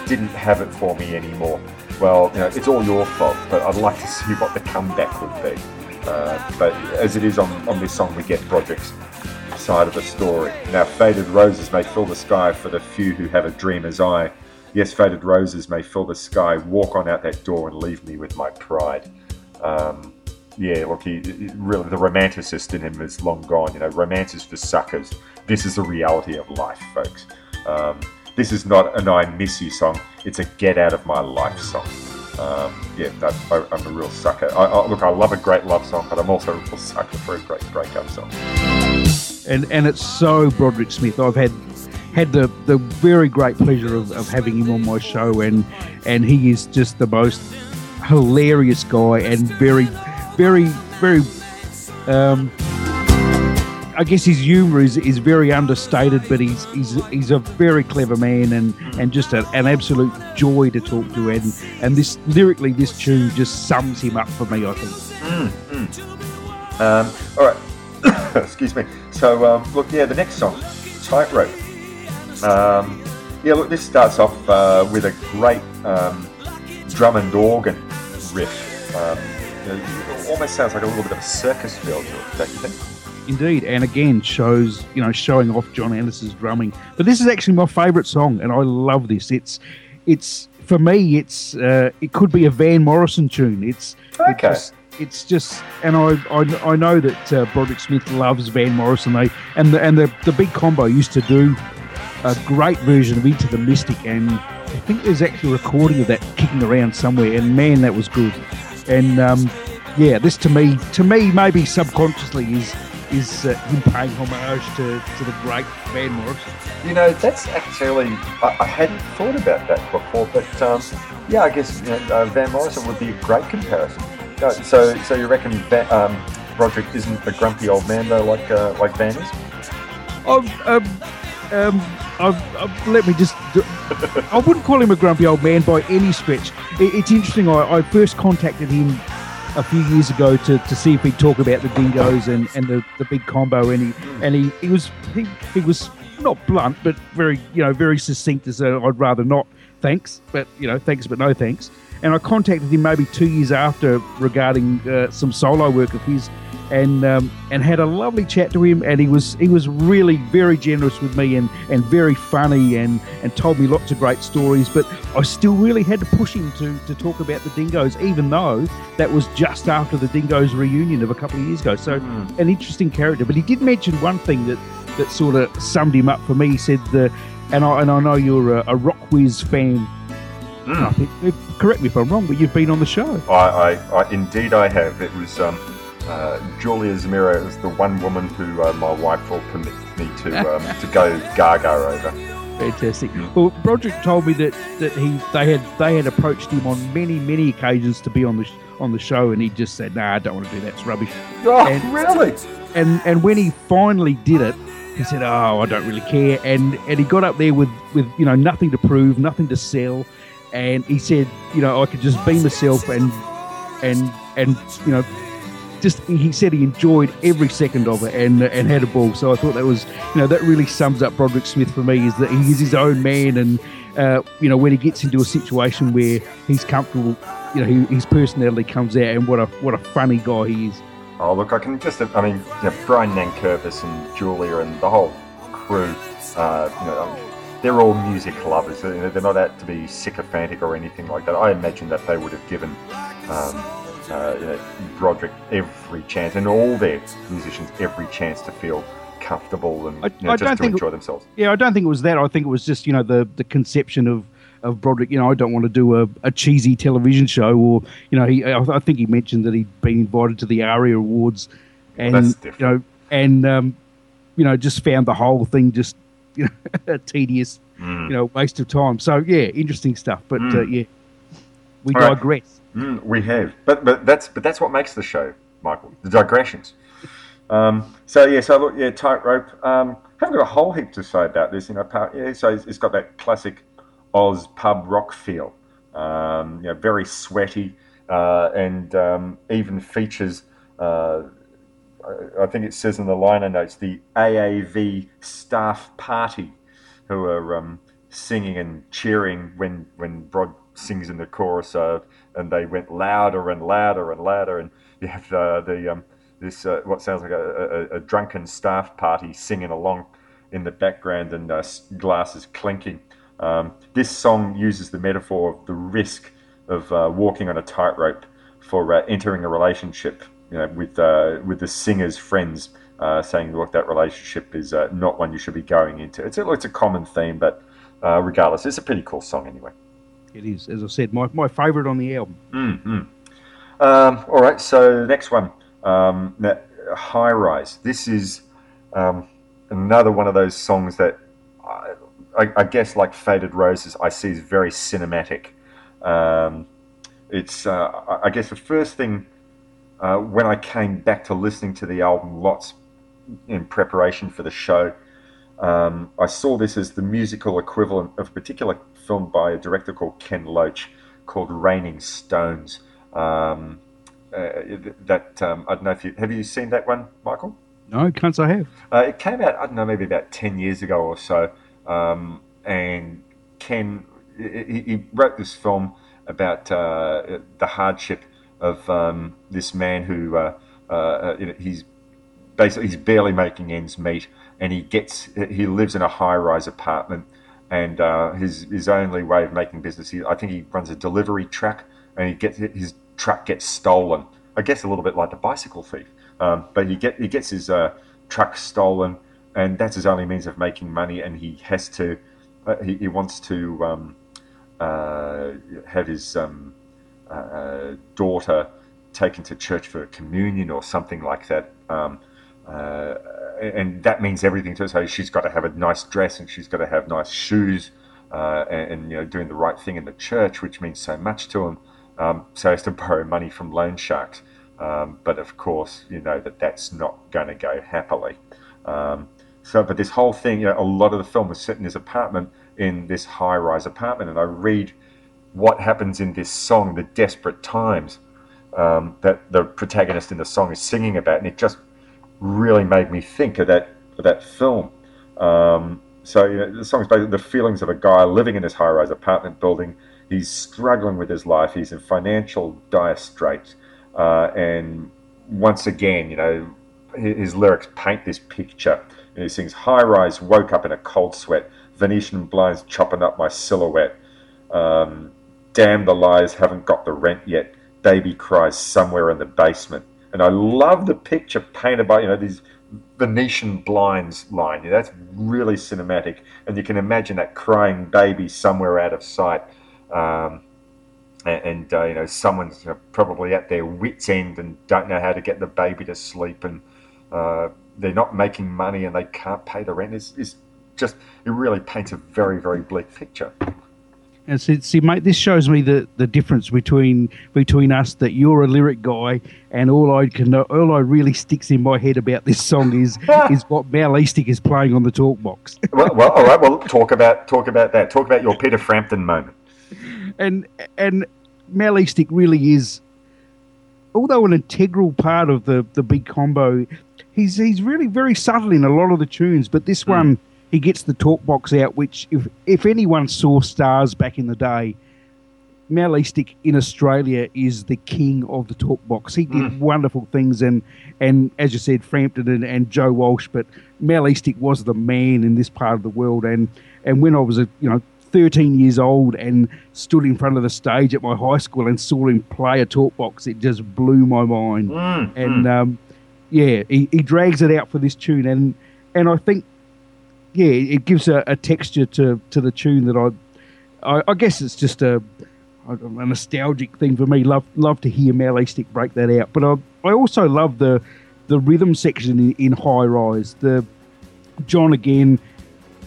Speaker 1: didn't have it for me anymore. Well, you know it's all your fault, but I'd like to see what the comeback would be. Uh, but as it is on, on this song, we get Broderick's side of the story. Now, faded roses may fill the sky for the few who have a dreamer's eye. Yes, faded roses may fill the sky. Walk on out that door and leave me with my pride. Um, yeah, look, he, really the romanticist in him is long gone. You know, romance is for suckers. This is the reality of life, folks. Um, this is not an "I miss you" song. It's a "Get out of my life" song. Um, yeah, I, I'm a real sucker. I, I, look, I love a great love song, but I'm also a real sucker for a great breakup song.
Speaker 2: and and it's so Broderick Smith. I've had had the, the very great pleasure of, of having him on my show, and and he is just the most hilarious guy and very, very, very. Um, I guess his humour is, is very understated, but he's he's he's a very clever man and, and just a, an absolute joy to talk to. And and this lyrically, this tune just sums him up for me. I think.
Speaker 1: Um, all right, excuse me. So, um, look, yeah, the next song, Tightrope. Um, yeah, look, this starts off uh, with a great um, drum and organ riff. Um, you know, it almost sounds like a little bit of a circus feel to it, don't you think?
Speaker 2: Indeed, and again shows you know showing off John Anderson's drumming. But this is actually my favourite song, and I love this. It's it's for me, it's uh, it could be a Van Morrison tune. It's
Speaker 1: Okay.
Speaker 2: It's just, it's just and I, I I know that uh, Broderick Smith loves Van Morrison. They and the and the the big combo used to do a great version of Into the Mystic, and I think there's actually a recording of that kicking around somewhere. And man, that was good. And um, yeah, this to me, to me, maybe subconsciously is is uh, him paying homage to, to the great Van Morrison.
Speaker 1: You know, that's actually, I, I hadn't thought about that before, but um, yeah, I guess you know, uh, Van Morrison would be a great comparison. Uh, So, so you reckon Van, um, Roderick isn't a grumpy old man though, like uh, like Van is?
Speaker 2: Um, um, um, I've, I've, let me just. I wouldn't call him a grumpy old man by any stretch. It, it's interesting. I, I first contacted him a few years ago to, to see if he'd talk about the dingoes and, and the, the big combo, and he and he, he was he, he was not blunt, but very you know very succinct as a, I'd rather not. Thanks, but you know thanks, but no thanks. And I contacted him maybe two years after regarding uh, some solo work of his, and um, and had a lovely chat to him. And he was he was really very generous with me and, and very funny and, and told me lots of great stories. But I still really had to push him to, to talk about the Dingoes, even though that was just after the Dingoes reunion of a couple of years ago. So an interesting character. But he did mention one thing that, that sort of summed him up for me. He said the and I and I know you're a, a RocKwiz fan. I think, uh, correct me if I'm wrong, but you've been on the show.
Speaker 1: I, I, I indeed I have. It was um, uh, Julia Zemiro is the one woman who uh, my wife will permit me to um, to go gaga over.
Speaker 2: Fantastic. Well, Broderick told me that, that he they had they had approached him on many many occasions to be on the sh- on the show, and he just said, "Nah, I don't want to do that. It's rubbish."
Speaker 1: Oh,
Speaker 2: And-
Speaker 1: really?
Speaker 2: And and when he finally did it, he said, "Oh, I don't really care." And and he got up there with with you know nothing to prove, nothing to sell, and he said, "You know, I could just be myself and and and you know." just he said he enjoyed every second of it and and had a ball. So I thought that was you know that really sums up Broderick Smith for me is that he is his own man and uh, you know when he gets into a situation where he's comfortable, you know he, his personality comes out and what a what a funny guy he is.
Speaker 1: Oh, look, I can just, I mean, you know, Brian Nankervis and Julia and the whole crew, uh, you know, they're all music lovers. They're not out to be sycophantic or anything like that. I imagine that they would have given um, uh, every chance and all their musicians every chance to feel comfortable and
Speaker 2: I-
Speaker 1: you know,
Speaker 2: I
Speaker 1: just
Speaker 2: don't
Speaker 1: to
Speaker 2: think-
Speaker 1: enjoy themselves.
Speaker 2: Yeah, I don't think it was that. I think it was just you know the the conception of of Broderick. You know, I don't want to do a, a cheesy television show, or you know, he I, I think he mentioned that he'd been invited to the ARIA Awards, and you know, and um, you know, just found the whole thing just you know a tedious,
Speaker 1: Mm.
Speaker 2: you know, waste of time. So yeah, interesting stuff. But uh, yeah, we
Speaker 1: All right.
Speaker 2: digress.
Speaker 1: Mm, we have, but but that's but that's what makes the show, Michael. The digressions. Um, so yeah, so look, yeah, tightrope. Um, haven't got a whole heap to say about this, you know. Part, yeah, so it's, it's got that classic Oz pub rock feel. Um, you know, very sweaty, uh, and um, even features. Uh, I- think it says in the liner notes the AAV staff party, who are um, singing and cheering when when Brod sings in the chorus, and they went louder and louder and louder, and you have the um, this uh, what sounds like a, a, a drunken staff party singing along in the background and uh, glasses clinking. Um, this song uses the metaphor of the risk of uh, walking on a tightrope for uh, entering a relationship you know, with uh, with the singer's friends, uh, saying, "Look, that relationship is uh, not one you should be going into." It's a, it's a common theme, but uh, regardless, it's a pretty cool song anyway.
Speaker 2: It is, as I said, my my favourite on the album.
Speaker 1: Mm-hmm. Um, all right, so next one, um, High Rise. This is um, another one of those songs that I, I, I guess, like Faded Roses, I see is very cinematic. Um, it's, uh, I guess, the first thing uh, when I came back to listening to the album lots in preparation for the show, um, I saw this as the musical equivalent of a particular film by a director called Ken Loach called Raining Stones. Um, uh, that um, I don't know if you have you seen that one, Michael.
Speaker 2: No, can't say I have.
Speaker 1: Uh, it came out, I don't know, maybe about 10 years ago or so. Um, and Ken, he, he wrote this film about uh, the hardship of um, this man who uh, uh, he's basically he's barely making ends meet, and he gets he lives in a high-rise apartment, and uh, his his only way of making business, he, I think he runs a delivery truck, and he gets his truck gets stolen. I guess a little bit like the bicycle thief, um, but he get he gets his uh, truck stolen, and that's his only means of making money, and he has to uh, he, he wants to um, uh, have his um, uh, daughter taken to church for communion or something like that. Um, uh, and that means everything to her. So she's got to have a nice dress and she's got to have nice shoes uh, and, and, you know doing the right thing in the church, which means so much to him. Um, so has to borrow money from loan sharks. Um, but of course, you know that that's not going to go happily. Um, so, but this whole thing, you know, a lot of the film was set in his apartment, in this high-rise apartment, and I read what happens in this song, "The Desperate Times," um, that the protagonist in the song is singing about, and it just really made me think of that of that film. Um, so you know, the song is basically the feelings of a guy living in this high-rise apartment building. He's struggling with his life. He's in financial dire straits, uh, and once again, you know, his, his lyrics paint this picture. And he sings, "High-rise, woke up in a cold sweat. Venetian blinds chopping up my silhouette. Um, damn the lies, haven't got the rent yet. Baby cries somewhere in the basement." And I love the picture painted by you know these Venetian blinds line. That's really cinematic, and you can imagine that crying baby somewhere out of sight. Um, and, and uh, you know someone's you know, probably at their wits end and don't know how to get the baby to sleep, and uh, they're not making money and they can't pay the rent. It's, it's just it really paints a very very bleak picture.
Speaker 2: And see, see, mate, this shows me the, the difference between between us. That you're a lyric guy, and all I can know, all I really sticks in my head about this song is is what Mal Eastick is playing on the talk box.
Speaker 1: well, well, all right. Well, talk about talk about that. Talk about your Peter Frampton moment.
Speaker 2: and and Mal Eastick really is although an integral part of the the big combo, he's he's really very subtle in a lot of the tunes. But this hmm. one, he gets the talk box out, which if if anyone saw Stars back in the day. Mal Eastick in Australia is the king of the talk box. He did mm. wonderful things, and and as you said, Frampton and, and Joe Walsh. But Mal Eastick was the man in this part of the world. And and when I was a you know 13 years old and stood in front of the stage at my high school and saw him play a talk box, it just blew my mind. Mm, and mm. um, yeah, he, he drags it out for this tune, and and I think yeah, it gives a, a texture to to the tune that I I, I guess it's just a a nostalgic thing for me. Love love to hear Mal Eastick break that out, but I I also love the the rhythm section in, in High Rise. The John again,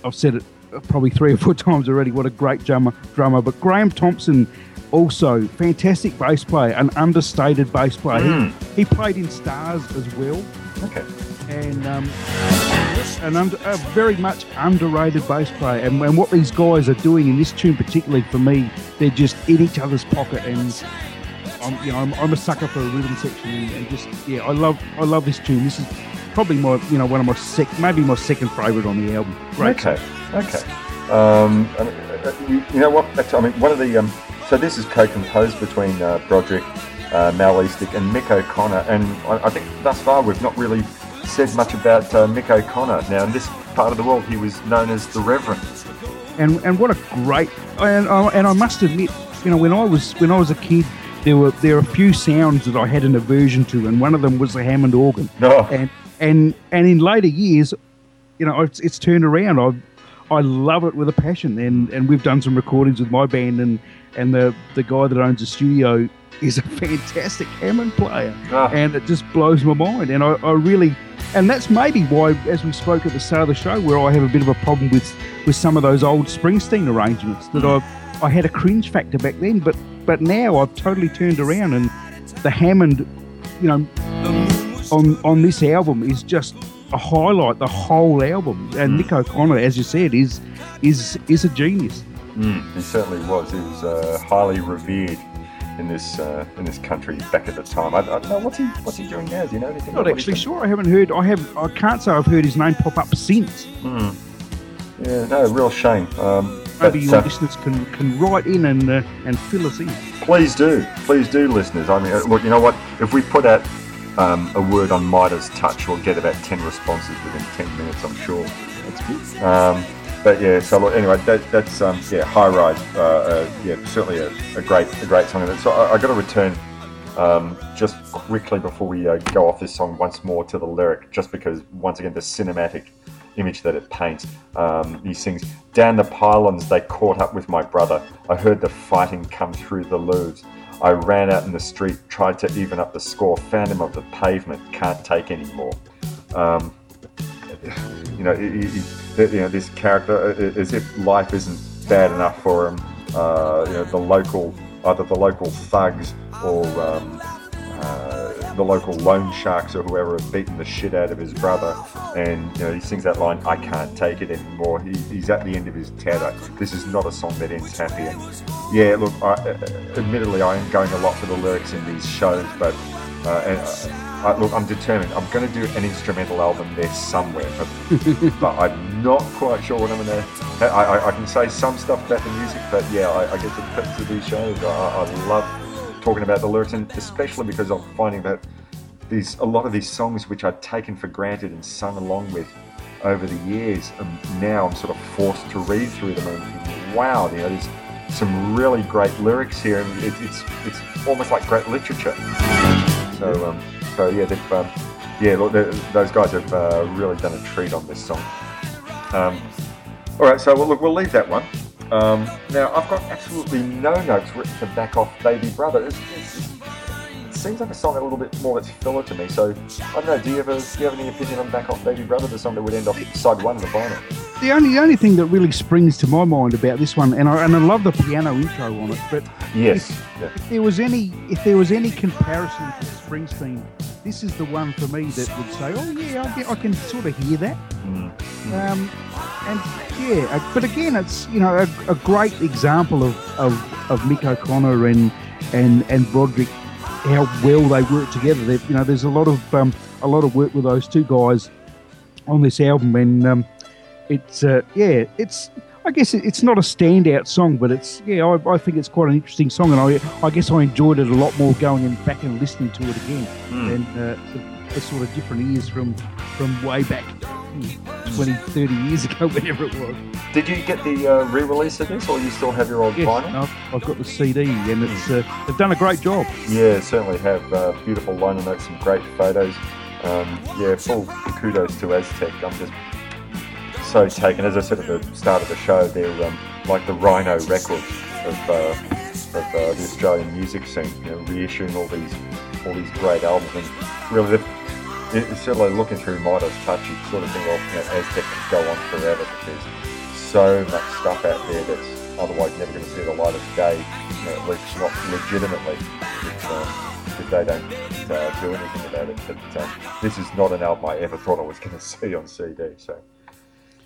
Speaker 2: I've said it probably three or four times already. What a great drummer! Drummer, but Graham Thompson also fantastic bass player, an understated bass player. He, hmm. he played in Stars as well
Speaker 1: Okay.
Speaker 2: And um, under, a very much underrated bass player. And, and what these guys are doing in this tune, particularly for me, they're just in each other's pocket. And I'm, you know, I'm, I'm a sucker for a rhythm section, and, and just yeah, I love I love this tune. This is probably my you know one of my sec, maybe my second favourite on the album. Great.
Speaker 1: Okay. Okay. Um, uh, you, know what? I mean, one of the um, so this is co-composed between uh, Broderick, uh, Mal Eastick, and Mick O'Connor, and I, I think thus far we've not really said much about uh, Mick O'Connor. Now, in this part of the world, he was known as the Reverend.
Speaker 2: and and what a great and I, and I must admit, you know, when I was when I was a kid, there were there are a few sounds that I had an aversion to, and one of them was the Hammond organ.
Speaker 1: No.
Speaker 2: And and and in later years, you know, it's, it's turned around. I I love it with a passion, and and we've done some recordings with my band, and and the the guy that owns the studio is a fantastic Hammond player,
Speaker 1: Ah.
Speaker 2: and it just blows my mind. And I, I really, and that's maybe why, as we spoke at the start of the show, where I have a bit of a problem with with some of those old Springsteen arrangements that I I had a cringe factor back then, but but now I've totally turned around, and the Hammond, you know, on on this album is just a highlight. The whole album, and Mick O'Connor, as you said, is is is a genius.
Speaker 1: He certainly was. He was uh, highly revered in this uh, in this country back at the time. I, I don't know what's he what's he doing now. Do you know anything?
Speaker 2: Not actually sure. I haven't heard. I have. I can't say I've heard his name pop up since.
Speaker 1: done? Yeah, no, real shame. Um,
Speaker 2: Maybe your
Speaker 1: uh,
Speaker 2: listeners can can write in and uh, and fill us in.
Speaker 1: Please do, please do, listeners. I mean, uh, look, you know what? If we put out um, a word on Midas Touch, we'll get about ten responses within ten minutes. I'm sure.
Speaker 2: That's good.
Speaker 1: Um, but yeah, so anyway, that, that's um, yeah, High Rise. Uh, uh, yeah, certainly a, a great, a great song. So I, I got to return um, just quickly before we uh, go off this song once more to the lyric, just because once again the cinematic image that it paints. Um, he sings, "Down the pylons they caught up with my brother. I heard the fighting come through the louvs. I ran out in the street, tried to even up the score, found him on the pavement, can't take any more." Um, you know, he, he, you know this character uh, as if life isn't bad enough for him. Uh, you know, the local, either the local thugs or um, uh, the local loan sharks or whoever have beaten the shit out of his brother. And you know, he sings that line, "I can't take it anymore." He, he's at the end of his tether. This is not a song that ends happy. And yeah, look, I, uh, admittedly, I am going a lot for the lyrics in these shows, but. Uh, and, uh, look, I'm determined. I'm going to do an instrumental album there somewhere, but, but I'm not quite sure what I'm going to. I, I, I can say some stuff about the music, but yeah, I, I get to cut to these shows. I, I love talking about the lyrics, and especially because I'm finding that these a lot of these songs which I'd taken for granted and sung along with over the years, and now I'm sort of forced to read through them and wow, you know, there's some really great lyrics here, and it, it's it's almost like great literature. So, um, so yeah, they've, um, yeah, look, those guys have uh, really done a treat on this song. Um, all right, so well, look, we'll leave that one. Um, now, I've got absolutely no notes written to back off Baby Brother. It's, it's, it seems like a song a little bit more that's filler to me. So, I don't know. Do you have do you have any opinion on Back Off Baby Brother, the song that would end off side one of the final?
Speaker 2: The only the only thing that really springs to my mind about this one, and I and I love the piano intro on it, but
Speaker 1: Yes. Yeah.
Speaker 2: if there was any if there was any comparison to Springsteen, this is the one for me that would say, oh yeah, I, get, I can sort of hear that. Um, and yeah, uh, but again, it's you know a, a great example of, of, of Mick O'Connor and and and Broderick how well they work together. They've, you know, there's a lot of um, a lot of work with those two guys on this album, and um, it's uh, yeah, it's. I guess it's not a standout song, but it's yeah, I, I think it's quite an interesting song, and I I guess I enjoyed it a lot more going and back and listening to it again, and uh, the, the sort of different ears from from way back 20, 30 years ago, whenever it was.
Speaker 1: Did you get the uh, re-release of this, or you still have your old
Speaker 2: Yes,
Speaker 1: vinyl?
Speaker 2: I've, I've got the CD, and it's uh, they've done a great job.
Speaker 1: Yeah, certainly have uh, beautiful liner notes, some great photos. Um, yeah, full kudos to Aztec. I'm just so taken. As I said at the start of the show, they're um, like the Rhino Records of, uh, of uh, the Australian music scene. You know, reissuing all these all these great albums, and really, it's certainly looking through Midas Touch, you sort of think, well, you know, Aztec could go on forever, but there's so much stuff out there that's otherwise never going to see the light of day, you know, at least not legitimately, if, um, if they don't uh, do anything about it. But um, this is not an album I ever thought I was going to see on CD. So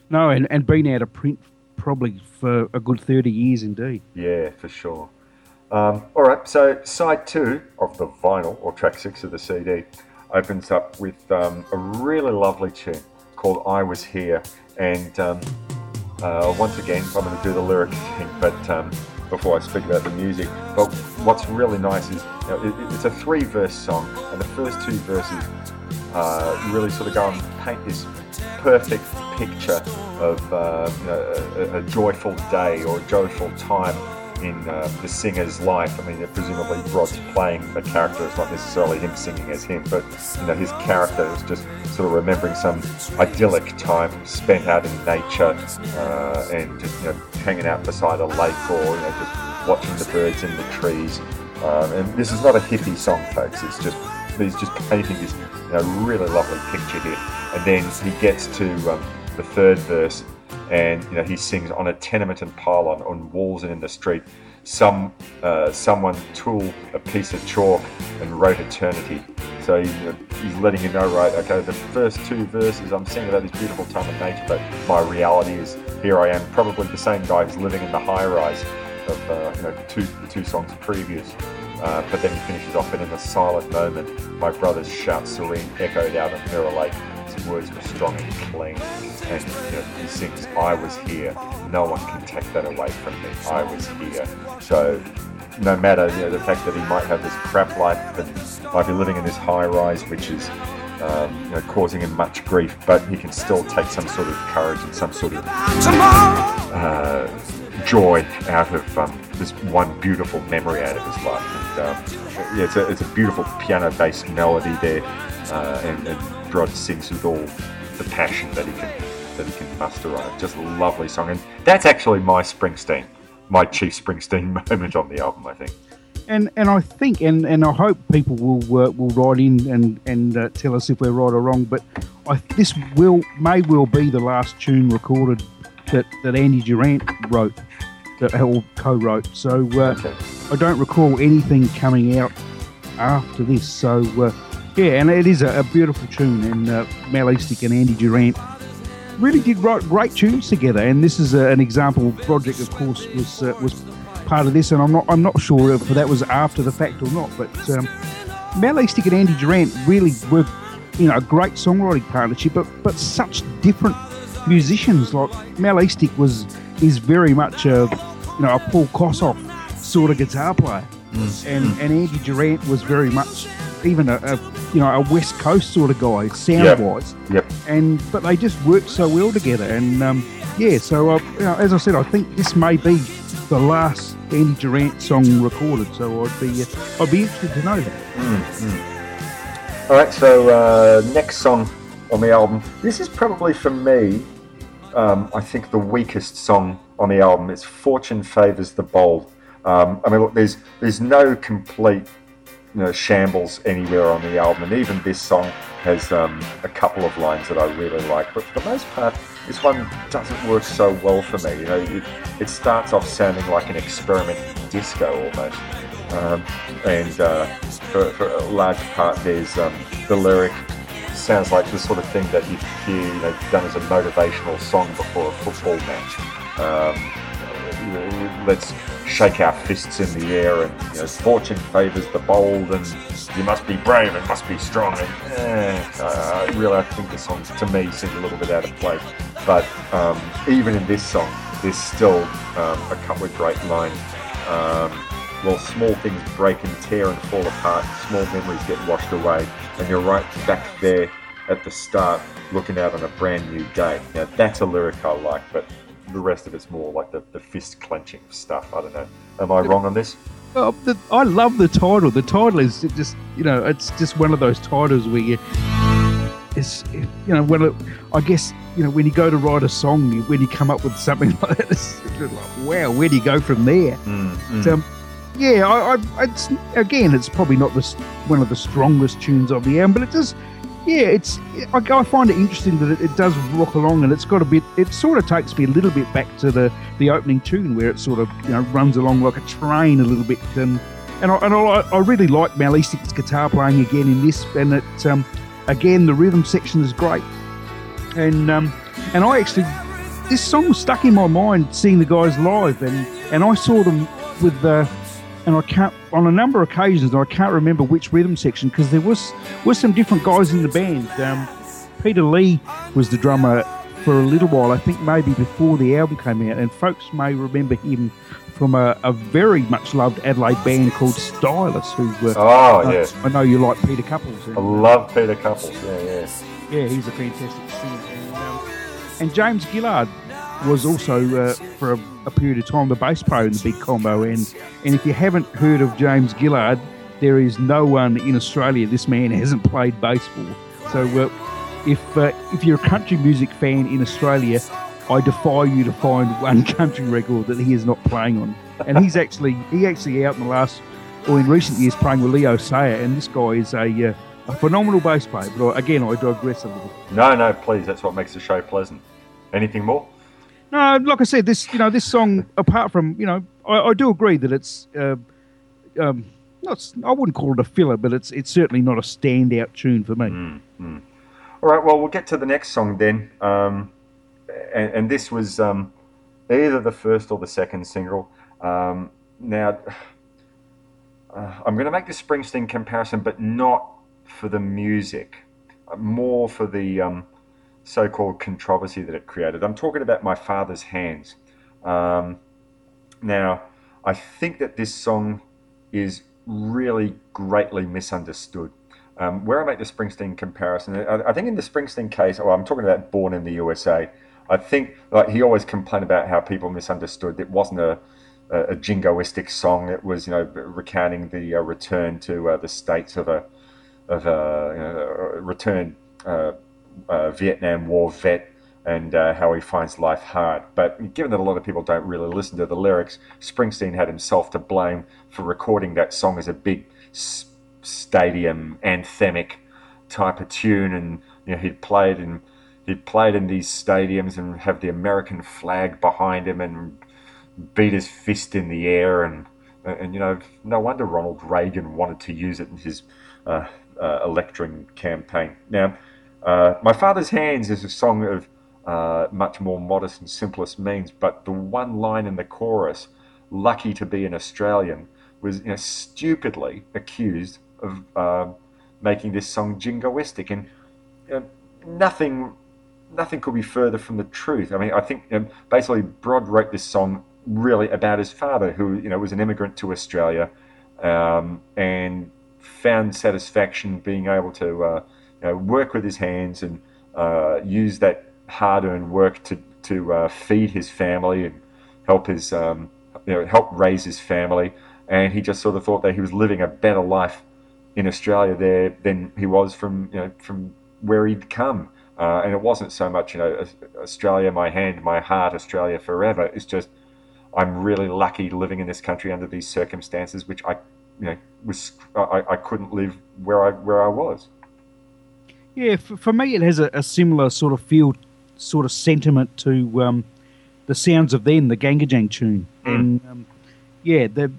Speaker 2: No, and, and been out of print probably for a good 30 years indeed.
Speaker 1: yeah, for sure. Um, all right, so side two of the vinyl, or track six of the CD, opens up with um, a really lovely tune called "I Was Here," and um, uh, once again, I'm going to do the lyric thing, but um, before I speak about the music, but what's really nice is you know, it, it's a three-verse song, and the first two verses uh, really sort of go and paint this perfect picture of uh, you know, a, a joyful day or a joyful time in uh, the singer's life. I mean, presumably Rod's playing a character. It's not necessarily him singing as him, but you know, his character is just sort of remembering some idyllic time spent out in nature uh, and just you know hanging out beside a lake or you know just watching the birds in the trees. Um, and this is not a hippie song, folks. It's just he's just painting this you know, really lovely picture here. And then he gets to um, the third verse, and you know he sings on a tenement and pylon, on walls and in the street. Some uh, someone tool a piece of chalk and wrote eternity. So he's, letting you know, right? Okay, the first two verses I'm singing about this beautiful time of nature, but my reality is here I am, probably the same guy who's living in the high rise of uh, you know the two the two songs previous. Uh, but then he finishes off and in a silent moment. My brother's shout serene echoed out of Mirror Lake. His words were strong and clean. And you know, he sings, I was here. No one can take that away from me. I was here. So no matter you know, the fact that he might have this crap life, and might be living in this high rise, which is um, you know, causing him much grief, but he can still take some sort of courage and some sort of uh, joy out of um, this one beautiful memory out of his life. And, um, yeah, it's a, it's a beautiful piano-based melody there, uh, and, and Rod sings with all the passion that he can that he can muster on it. Just a lovely song, and that's actually my Springsteen, my Chief Springsteen moment on the album. I think.
Speaker 2: And and I think and, and I hope people will uh, will write in and and uh, tell us if we're right or wrong. But I, this will may well be the last tune recorded that, that Andy Durant wrote, that or co-wrote. So uh,
Speaker 1: Okay.
Speaker 2: I don't recall anything coming out after this. So uh, yeah, and it is a, a beautiful tune, and uh, Mal Eastick and Andy Durant really did write great tunes together. And this is uh, an example. Project, of course, was uh, was part of this, and I'm not I'm not sure if that was after the fact or not. But um, Mal Eastick and Andy Durant really were, you know, a great songwriting partnership, but but such different musicians. Like Mal Eastick was is very much a you know a Paul Kossoff sort of guitar player, and and Andy Durant was very much even a, a you know a West Coast sort of guy sound
Speaker 1: Yep.
Speaker 2: wise
Speaker 1: Yep.
Speaker 2: and but they just worked so well together. And um, yeah, so uh, you know, as I said, I think this may be the last Andy Durant song recorded. So I'd be uh, I'd be interested to know that.
Speaker 1: All right, so uh, next song on the album. This is probably for me, um, I think the weakest song on the album. It's "Fortune Favors the Bold." Um, I mean, look, there's there's no complete you know, shambles anywhere on the album, and even this song has um, a couple of lines that I really like. But for the most part, this one doesn't work so well for me. You know, it, it starts off sounding like an experiment disco almost. Um, and uh, for, for a large part, there's um, the lyric sounds like the sort of thing that you'd hear, you know, done as a motivational song before a football match. Um, let's shake our fists in the air and you know, fortune favours the bold and you must be brave and must be strong. And eh, uh, really, I think the song to me seems a little bit out of place. But um, even in this song, there's still um, a couple of great lines. Um, well, small things break and tear and fall apart, small memories get washed away, and you're right back there at the start looking out on a brand new day. Now, that's a lyric I like, but the rest of it's more like the, the fist clenching stuff. I don't know. Am I wrong on this?
Speaker 2: Well, the, I love the title. The title is just, you know, it's just one of those titles where you, it's, you know, when it, I guess, you know, when you go to write a song, you, when you come up with something like that, it's like, wow, where do you go from there?
Speaker 1: Mm,
Speaker 2: So, um, yeah, I, I, it's again, it's probably not the, one of the strongest tunes of the album, but it does. Yeah, it's. I, I find it interesting that it, it does rock along, and it's got a bit. It sort of takes me a little bit back to the the opening tune, where it sort of you know runs along like a train a little bit, and and I, and I, I really like Mal Eastick's guitar playing again in this, and it um, again the rhythm section is great, and um, and I actually this song stuck in my mind seeing the guys live, and and I saw them with the and I can't on a number of occasions I can't remember which rhythm section because there was was some different guys in the band. Um, Peter Lee was the drummer for a little while, I think maybe before the album came out, and folks may remember him from a, a very much loved Adelaide band called Stylus, who uh,
Speaker 1: Oh,
Speaker 2: uh,
Speaker 1: yeah.
Speaker 2: I know you like Peter Cupples. And,
Speaker 1: I love Peter Cupples. Yeah, yeah.
Speaker 2: yeah, he's a fantastic singer. And, um, and James Gillard was also, uh, for a, a period of time, the bass player in the Big Combo. And, and if you haven't heard of James Gillard, there is no one in Australia this man hasn't played bass for. So uh, if, uh, if you're a country music fan in Australia, I defy you to find one country record that he is not playing on. And he's actually he actually out in the last or in recent years playing with Leo Sayer, and this guy is a uh, a phenomenal bass player. But again, I digress a little.
Speaker 1: No, no, please. That's what makes the show pleasant. Anything more?
Speaker 2: No, like I said, this you know this song. Apart from you know, I, I do agree that it's uh, um, not. I wouldn't call it a filler, but it's it's certainly not a standout tune for me.
Speaker 1: All right, well, we'll get to the next song then. Um, and, and this was um, either the first or the second single. Um, now, uh, I'm going to make the Springsteen comparison, but not for the music, uh, more for the um, so called controversy that it created. I'm talking about My Father's Hands. Um, now, I think that this song is really greatly misunderstood. Um, where I make the Springsteen comparison, I, I think in the Springsteen case, well, I'm talking about Born in the USA. I think like he always complained about how people misunderstood. It wasn't a a, a jingoistic song. It was you know recounting the uh, return to uh, the states of a of a, you know, return uh, uh, Vietnam War vet and uh, how he finds life hard. But given that a lot of people don't really listen to the lyrics, Springsteen had himself to blame for recording that song as a big s- stadium anthemic type of tune, and you know he'd played in he'd played in these stadiums and have the American flag behind him and beat his fist in the air and and you know no wonder Ronald Reagan wanted to use it in his uh, uh, electing campaign. Now, uh, my father's hands is a song of uh, much more modest and simplest means, but the one line in the chorus, "Lucky to be an Australian," was you know, stupidly accused of uh, making this song jingoistic, and you know, nothing nothing could be further from the truth. I mean, I think um, basically Brod wrote this song really about his father, who you know was an immigrant to Australia, um, and found satisfaction being able to uh, you know, work with his hands and uh, use that hard-earned work to to uh, feed his family and help his um, you know help raise his family. And he just sort of thought that he was living a better life in Australia there than he was from you know from where he'd come. Uh, and it wasn't so much you know Australia, my hand, my heart, Australia forever. It's just I'm really lucky living in this country under these circumstances, which I you know was I, I couldn't live where I where I was.
Speaker 2: Yeah, for, for me, it has a, a similar sort of feel, sort of sentiment to um, the sounds of then the GANGgajang tune, and um, yeah, the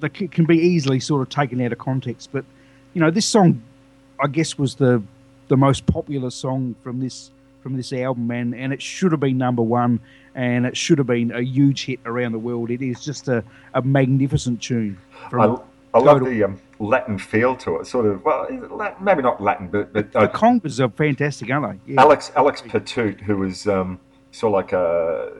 Speaker 2: the can be easily sort of taken out of context. But you know, this song, I guess, was the the most popular song from this from from this album, and, and it should have been number one, and it should have been a huge hit around the world. It is just a, a magnificent tune.
Speaker 1: I, I love the um, Latin feel to it. Sort of, well, Latin? maybe not Latin, but, but
Speaker 2: The
Speaker 1: uh,
Speaker 2: congas are fantastic, aren't they? Yeah.
Speaker 1: Alex Alex Pertout, who was um, sort of like a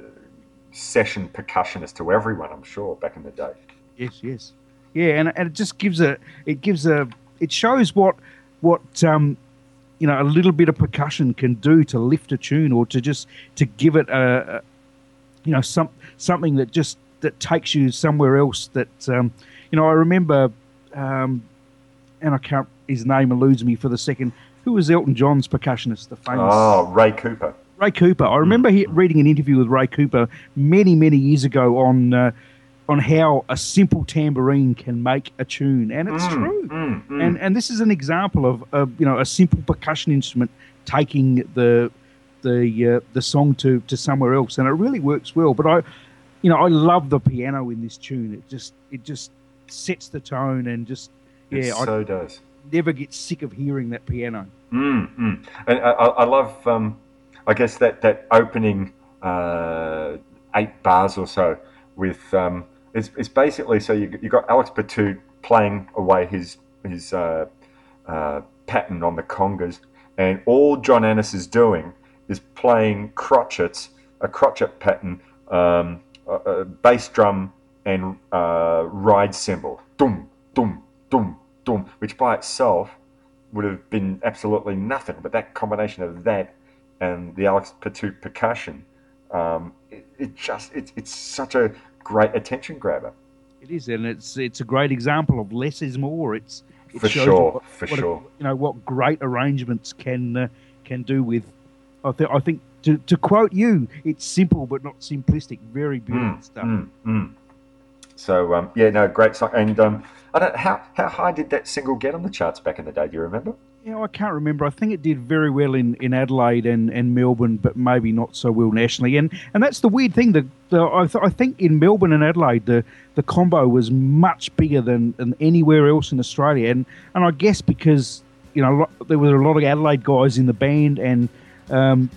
Speaker 1: session percussionist to everyone, I'm sure, back in the day.
Speaker 2: Yes, yes, yeah, and, and it just gives a it gives a it shows what what um you know a little bit of percussion can do to lift a tune or to just to give it a, a you know some something that just that takes you somewhere else. That um, you know I remember, um, and I can't his name eludes me for the second. Who was Elton John's percussionist? The famous
Speaker 1: Oh, Ray Cooper.
Speaker 2: Ray Cooper. I remember he, reading an interview with Ray Cooper many, many years ago on uh, on how a simple tambourine can make a tune, and it's true. And and this is an example of, of you know a simple percussion instrument taking the the uh, the song to to somewhere else, and it really works well. But I, you know, I love the piano in this tune. It just it just sets the tone and just
Speaker 1: It
Speaker 2: yeah, I
Speaker 1: so does.
Speaker 2: never get sick of hearing that piano.
Speaker 1: Mm, mm. And I, I I love, um, I guess that that opening uh, eight bars or so with um, it's, it's basically so you you got Alex Pertout playing away his his uh, uh, pattern on the congas, and all John Annas is doing is playing crotchets, a crotchet pattern, um, a, a bass drum and uh, ride cymbal, dum dum dum dum, which by itself would have been absolutely nothing. But that combination of that and the Alex Pertout percussion, um, it, it just it's it's such a great attention grabber.
Speaker 2: It is, and it's it's a great example of less is more. It's it
Speaker 1: For
Speaker 2: shows
Speaker 1: sure,
Speaker 2: what-
Speaker 1: for
Speaker 2: what a-
Speaker 1: sure.
Speaker 2: you know what great arrangements can uh, can do with. I think I think to, to quote you, it's simple but not simplistic. Very beautiful stuff.
Speaker 1: Mm, mm. So um, yeah, no, great song. And um, I don't how how high did that single get on the charts back in the day? Do you remember?
Speaker 2: Yeah, I can't remember. I think it did very well in, in Adelaide and, and Melbourne, but maybe not so well nationally. And and that's the weird thing. The, the I, th- I think in Melbourne and Adelaide, the, the combo was much bigger than, than anywhere else in Australia. And and I guess because you know there were a lot of Adelaide guys in the band and um,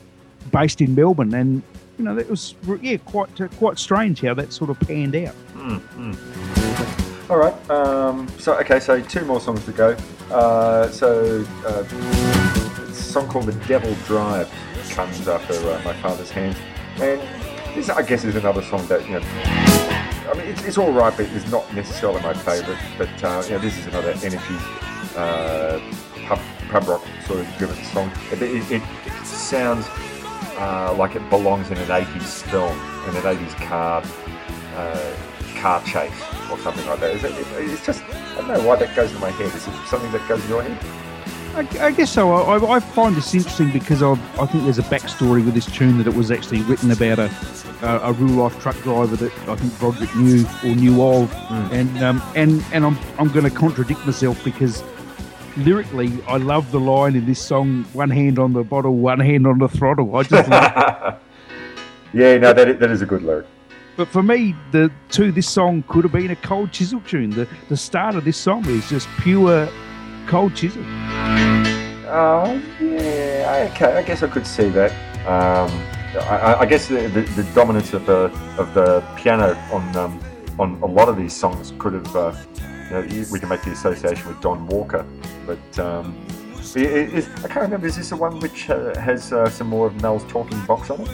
Speaker 2: based in Melbourne, and you know that was yeah quite quite strange how that sort of panned out.
Speaker 1: All right. Um, so okay, so two more songs to go. Uh, so uh, a song called "The Devil Drive" comes after uh, my father's hands, and this I guess is another song that you know. I mean, it's, it's all right, but it's not necessarily my favourite. But uh, you know, this is another energy uh, pub, pub rock sort of driven song. It, it, it sounds uh, like it belongs in an 80s film, in an 80s car uh, car chase or something like that. Is it, it, it's just, I don't know why that goes in my head. Is it something that goes in your head?
Speaker 2: I, I guess so. I, I find this interesting because I, I think there's a backstory with this tune that it was actually written about a, a, a real life truck driver that I think Broderick knew or knew of, and um, and and I'm I'm going to contradict myself because lyrically I love the line in this song: one hand on the bottle, one hand on the throttle. I just love.
Speaker 1: Yeah, no, that is, that is a good lyric.
Speaker 2: But for me, the to this song could have been a cold chisel tune. The the start of this song is just pure cold chisel.
Speaker 1: Oh, yeah, okay, I guess I could see that. Um, I, I- guess the, the, the dominance of the of the piano on um, on a lot of these songs could have, uh, know, we can make the association with Don Walker, but um, i- i- is, I can't remember. Is this the one which uh, has uh, some more of Mal's talking box on it?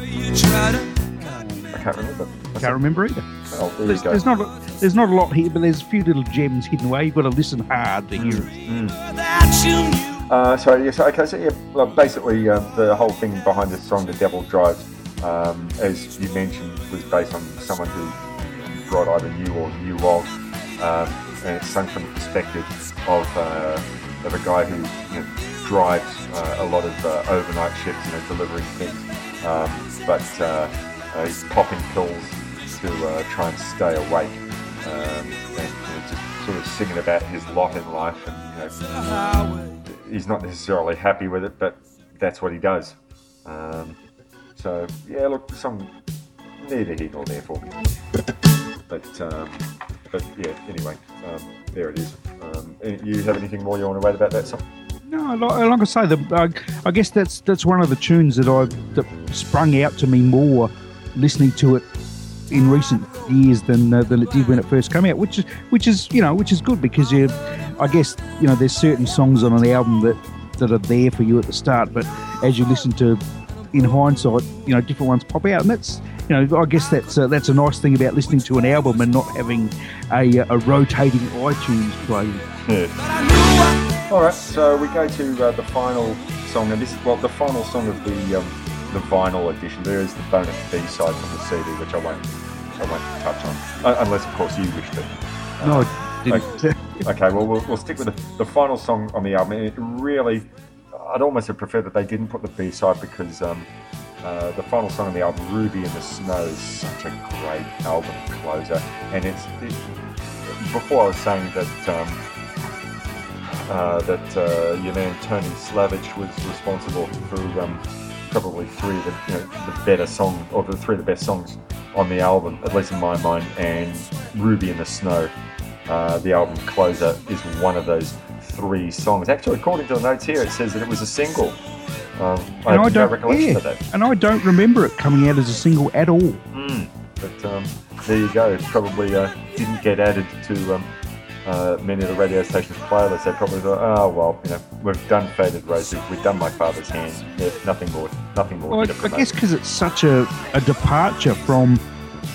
Speaker 1: I can't remember.
Speaker 2: I can't remember either.
Speaker 1: Oh, there
Speaker 2: There's,
Speaker 1: you go.
Speaker 2: there's not a, there's not a lot here, but there's a few little gems hidden away. You've got to listen hard to hear it.
Speaker 1: Uh, so yes, okay, so yeah, well, basically uh, the whole thing behind the song "The Devil Drives," um, as you mentioned, was based on someone who Rod either knew or knew of, um, and it's sung from the perspective of uh, of a guy who you know, drives uh, a lot of uh, overnight shifts, you know, delivering things, um, but uh, uh, he's popping pills to uh, try and stay awake, um, and you know, just sort of singing about his lot in life, and you know he's not necessarily happy with it, but that's what he does. Um, so yeah, look, some neither here nor there for me. But um, but yeah, anyway, um, there it is. Um, you have anything more you want to write about that song?
Speaker 2: No, like, I say, the, I, I guess that's that's one of the tunes that I that sprung out to me more listening to it in recent years than uh, than it did when it first came out, which is which is you know which is good because you, I guess you know there's certain songs on an album that that are there for you at the start, but as you listen to in hindsight, you know different ones pop out, and that's you know I guess that's uh, that's a nice thing about listening to an album and not having a, a rotating iTunes play.
Speaker 1: Yeah. All right, so we go to uh, the final song, and this is well the final song of the um, the vinyl edition. There is the bonus B side from the CD, which I won't I won't touch on, uh, unless of course you wish to.
Speaker 2: No, I didn't.
Speaker 1: Okay, well, we'll, we'll stick with the, the final song on the album. It really, I'd almost have preferred that they didn't put the B side because um, uh, the final song on the album, Ruby in the Snow, is such a great album closer. And it's it, before I was saying that um, uh, that uh, your man Tony Slavich was responsible for um, probably three of the, you know, the better songs, or the three of the best songs on the album, at least in my mind. And Ruby in the Snow, uh, the album closer, is one of those three songs. Actually, according to the notes here, it says that it was a single. Um, I
Speaker 2: And
Speaker 1: have no
Speaker 2: don't,
Speaker 1: recollection
Speaker 2: yeah,
Speaker 1: of that.
Speaker 2: and I don't remember it coming out as a single at all.
Speaker 1: Mm. But um, there you go. It probably uh, didn't get added to um, uh, many of the radio stations' playlists. They probably thought, oh well, you know, we've done Faded Roses, we've done My Father's Hand. Yeah, nothing more, nothing more.
Speaker 2: Well, I, I guess because it's such a, a departure from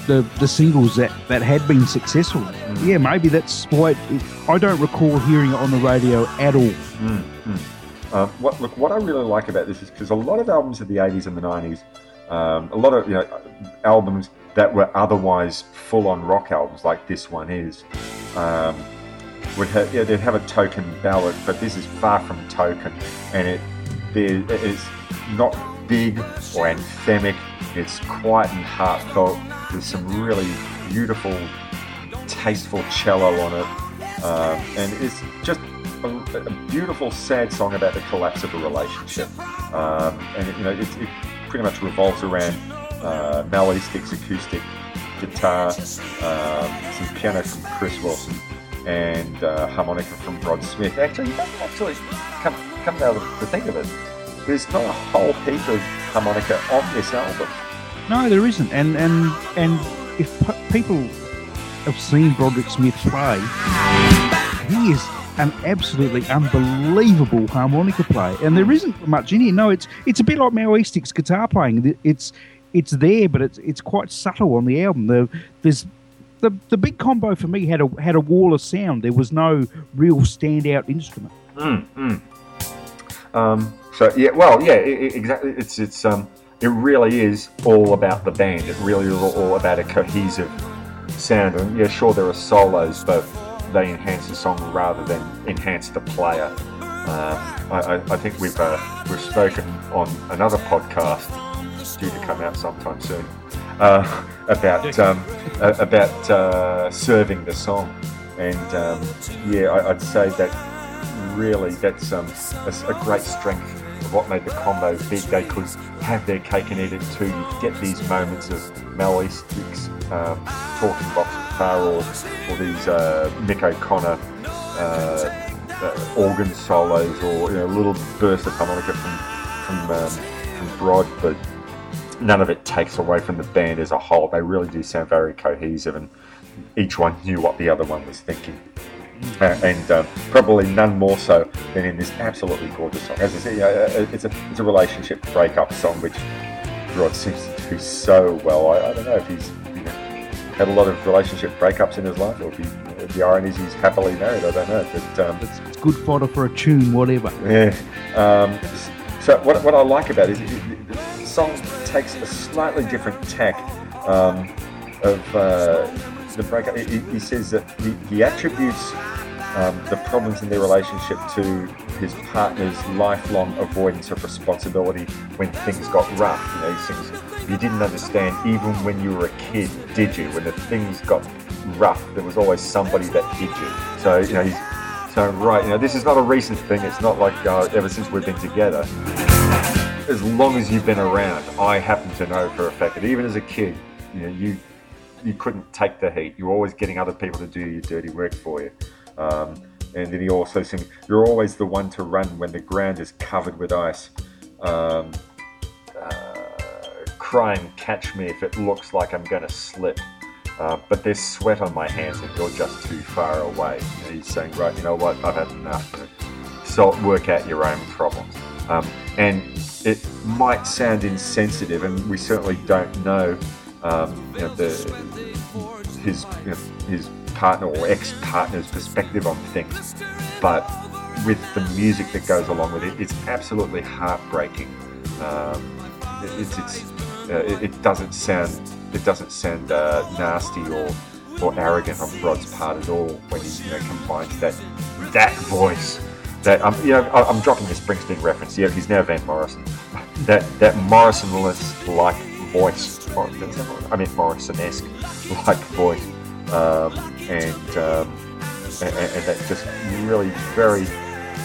Speaker 2: the the singles that, that had been successful.
Speaker 1: Mm.
Speaker 2: Yeah, maybe that's why it, it- I don't recall hearing it on the radio at all.
Speaker 1: Mm, mm. Uh, what look, what I really like about this is because a lot of albums of the '80s and the '90s, um, a lot of you know albums that were otherwise full-on rock albums, like this one is, um, would have yeah, they'd have a token ballad, but this is far from token, and it it's not big or anthemic. It's quiet and heartfelt. There's some really beautiful, tasteful cello on it, um, and it's just a, a beautiful, sad song about the collapse of a relationship. Um, and it, you know, it, it pretty much revolves around uh, Mal Easticks acoustic guitar, um, some piano from Chris Wilson, and uh, harmonica from Rod Smith. Actually, actually come come down to think of it. There's not a whole heap of harmonica on this album.
Speaker 2: No, there isn't. And and and if people have seen Broderick Smith play, he is an absolutely unbelievable harmonica player. And there isn't much in here. No, it's it's a bit like Easticks guitar playing. It's it's there, but it's it's quite subtle on the album. The, there's the the big combo for me had a had a wall of sound. There was no real standout instrument.
Speaker 1: Mm, mm. Um, so yeah, well, yeah, i i exactly. It's it's um, it really is all about the band. It really is all, about a cohesive sound. And yeah, sure, there are solos, but they enhance the song rather than enhance the player. Um, I, I, I think we've uh, we've spoken on another podcast due to come out sometime soon uh, about um, about uh, serving the song, and um, yeah, I, I'd say that really that's um, a, a great strength what made the combo big. They could have their cake and eat it too. You get these moments of Mal Easticks um, talking box guitar or, or these uh, Mick O'Connor uh, uh, organ solos or you know, a little burst of harmonica from from, um, from Brod, but none of it takes away from the band as a whole. They really do sound very cohesive, and each one knew what the other one was thinking. Uh, and um, probably none more so than in this absolutely gorgeous song. As I say, uh, it's a it's a relationship breakup song, which Rod seems to do so well. I, I don't know if he's you know, had a lot of relationship breakups in his life, or if, he, the irony is he's happily married. I don't know, but um,
Speaker 2: It's, it's good fodder for a tune, whatever.
Speaker 1: yeah. Um, so what, what I like about it is it, it- the song takes a slightly different tack um, of uh, the breakup. He, he says that he, he attributes um, the problems in their relationship to his partner's lifelong avoidance of responsibility when things got rough. You know, he sings, "You didn't understand even when you were a kid, did you? When the things got rough, there was always somebody that did you." So you know, he's so right. You know, this is not a recent thing. It's not like uh, ever since we've been together. As long as you've been around, I happen to know for a fact that even as a kid, you know, you you couldn't take the heat. You're always getting other people to do your dirty work for you. Um, And then he also sings, You're always the one to run when the ground is covered with ice. Um, uh, crying, catch me if it looks like I'm going to slip. Uh, but there's sweat on my hands and you're just too far away. And he's saying, right, you know what, I've had enough. So work out your own problems. Um, and it might sound insensitive, and we certainly don't know, um, you know the, his you know, his partner or ex-partner's perspective on things. But with the music that goes along with it, it's absolutely heartbreaking. Um, it, it's, it's uh, it, it, doesn't sound it doesn't sound uh, nasty or or arrogant on Rod's part at all when he you know combines that that voice that I'm, you know, I'm dropping the Springsteen reference. Yeah, he's now Van Morrison. That that Morrison-less like voice, or, I mean Morrison-esque like voice, um, and, um, and, and that just really very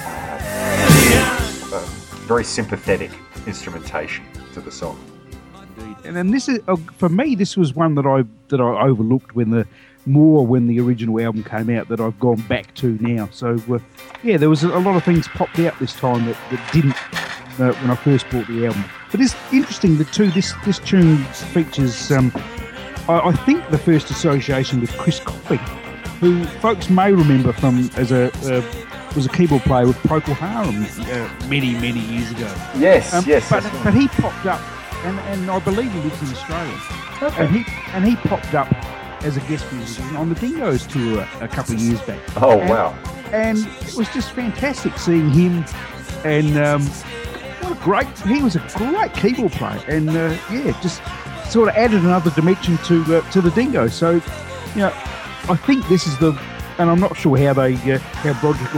Speaker 1: uh, uh, very sympathetic instrumentation to the song.
Speaker 2: And then this is uh, for me. This was one that I that I overlooked when the more when the original album came out that I've gone back to now. So, uh, yeah, there was a lot of things popped out this time that, that didn't uh, when I first bought the album. But it's interesting that too. This this tune features, um, I, I, think, the first association with Chris Copping, who folks may remember from as a uh, was a keyboard player with Procol Harum uh, many many years ago.
Speaker 1: Yes, um, yes.
Speaker 2: But, but he popped up, and, and I believe he lives in Australia. Okay. And he and he popped up as a guest musician on the Dingoes tour a, a couple of years back.
Speaker 1: Oh
Speaker 2: and,
Speaker 1: wow!
Speaker 2: And it was just fantastic seeing him, and um, great he was a great keyboard player, and uh, yeah, just sort of added another dimension to uh, to the Dingo. So, you know, I think this is the, and I'm not sure how they uh, how Broderick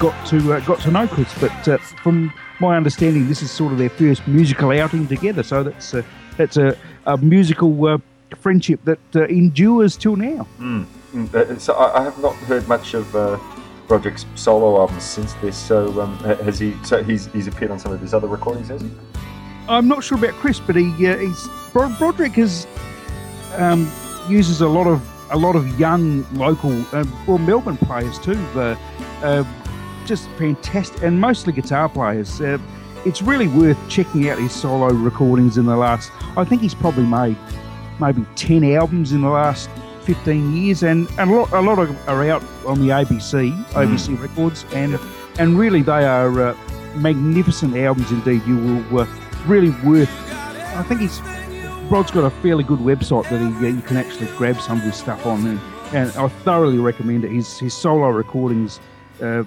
Speaker 2: got to uh, got to know Chris, but uh, from my understanding, this is sort of their first musical outing together. So that's uh, that's a, a musical friendship that uh, endures till now.
Speaker 1: Mm. Mm. so I, I, have not heard much of Broderick's solo albums since this. So um, has he? So he's he's appeared on some of his other recordings, has he?
Speaker 2: I'm not sure about Chris, but he uh, he's Broderick is um, uses a lot of a lot of young local uh, well Melbourne players too. Uh, uh, just fantastic, and mostly guitar players. Uh, it's really worth checking out his solo recordings in the last. I think he's probably made maybe 10 albums in the last 15 years, and, and a, lot, a lot of are out on the ABC, mm. ABC Records, and and really they are uh, magnificent albums indeed. You will uh, really worth. I think he's Rod's got a fairly good website that he, uh, you can actually grab some of his stuff on, and, and I thoroughly recommend it. His his solo recordings. Uh,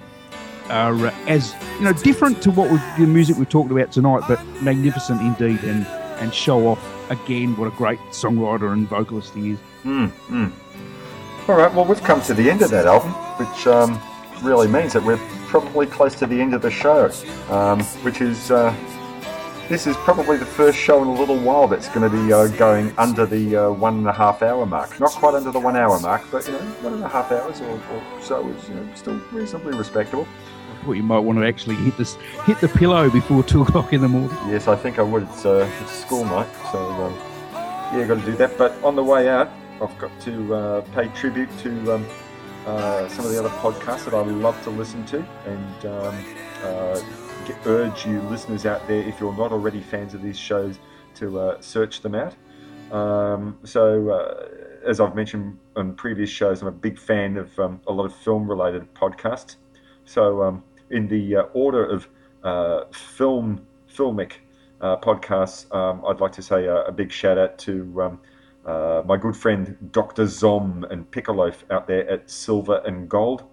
Speaker 2: are uh, as you know different to what the music we've talked about tonight, but magnificent indeed, and and show off again, what a great songwriter and vocalist he is.
Speaker 1: Mm, mm. All right, well, we've come to the end of that album, which um, really means that we're probably close to the end of the show, um, which is. Uh, this is probably the first show in a little while that's going to be uh, going under the uh, one and a half hour mark. Not quite under the one hour mark, but you know, one and a half hours or, or so is you know, still reasonably respectable I
Speaker 2: thought you might want to actually hit this hit the pillow before two o'clock in the morning.
Speaker 1: Yes, I think I would. It's, uh, it's school night, so um, yeah, got to do that. But on the way out, I've got to uh, pay tribute to um, uh, some of the other podcasts that I love to listen to, and um, uh, urge you listeners out there, if you're not already fans of these shows, to uh, search them out. Um, so, uh, as I've mentioned on previous shows, I'm a big fan of um, a lot of film-related podcasts. So, um, in the uh, order of film filmic podcasts, um, I'd like to say a, a, big shout out to uh, my good friend Dr. Zom and Piccolof out there at Silver and Gold.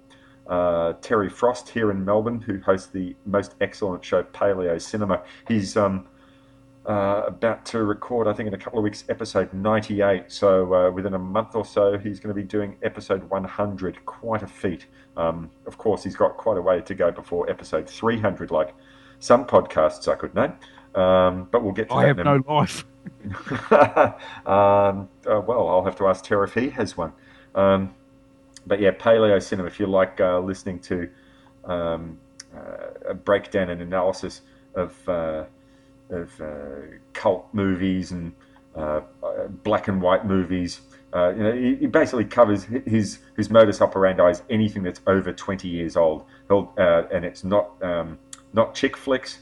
Speaker 1: Uh, Terry Frost here in Melbourne, who hosts the most excellent show Paleo Cinema. He's um, uh, about to record, I think, in a couple of weeks, episode 98. So uh, within a month or so, he's going to be doing episode 100. Quite a feat. Um, of course, he's got quite a way to go before episode 300, like some podcasts I could name. Um, but we'll get to
Speaker 2: I that. I have no life.
Speaker 1: um, uh, well, I'll have to ask Terry if he has one. Um, but yeah, Paleo Cinema, if you like uh, listening to um, uh, a breakdown and analysis of, uh, of uh, cult movies and uh, black and white movies, you know, he, he basically covers his his modus operandi is anything that's over 20 years old. And it's not um, not chick flicks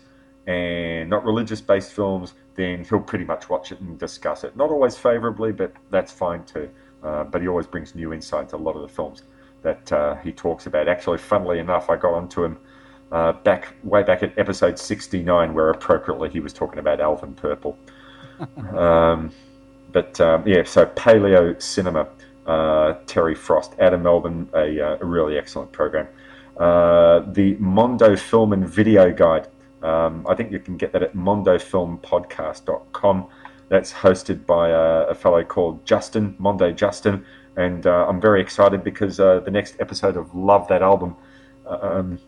Speaker 1: and not religious based films. Then he'll pretty much watch it and discuss it. Not always favorably, but that's fine too. Uh, but he always brings new insight to a lot of the films that uh, he talks about. Actually, funnily enough, I got onto him uh, back way back at episode 69, where appropriately he was talking about Alvin Purple. um, but um, yeah, so Paleo Cinema, uh, Terry Frost, out of Melbourne, a, uh, a really excellent program. Uh, the Mondo Film and Video Guide. Um, I think you can get that at mondofilmpodcast.com. That's hosted by a, a fellow called Justin, Mondo Justin, and uh, I'm very excited because uh, the next episode of Love That Album, um,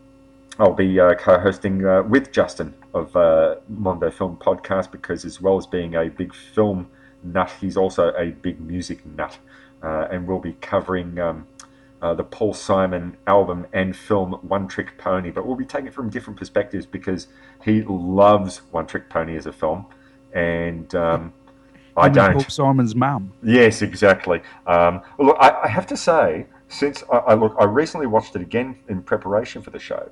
Speaker 1: I'll be uh, co-hosting uh, with Justin of uh, Mondo Film Podcast because as well as being a big film nut, he's also a big music nut, uh, and we'll be covering um, uh, the Paul Simon album and film One Trick Pony, but we'll be taking it from different perspectives because he loves One Trick Pony as a film, and um, I don't.
Speaker 2: Paul Simon's mum.
Speaker 1: Yes, exactly. Um, well, look, I, I have to say, since I, I look, I recently watched it again in preparation for the show,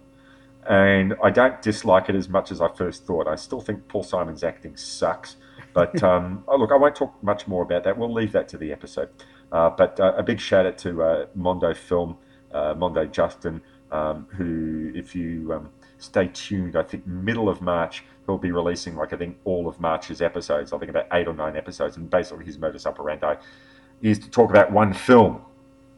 Speaker 1: and I don't dislike it as much as I first thought. I still think Paul Simon's acting sucks, but um, oh, look, I won't talk much more about that. We'll leave that to the episode. Uh, but uh, a big shout out to uh, Mondo Film, Mondo Justin, um, who, if you um, stay tuned, I think middle of March he'll be releasing like I think all of March's episodes. I think about eight or nine episodes, and basically his modus operandi is to talk about one film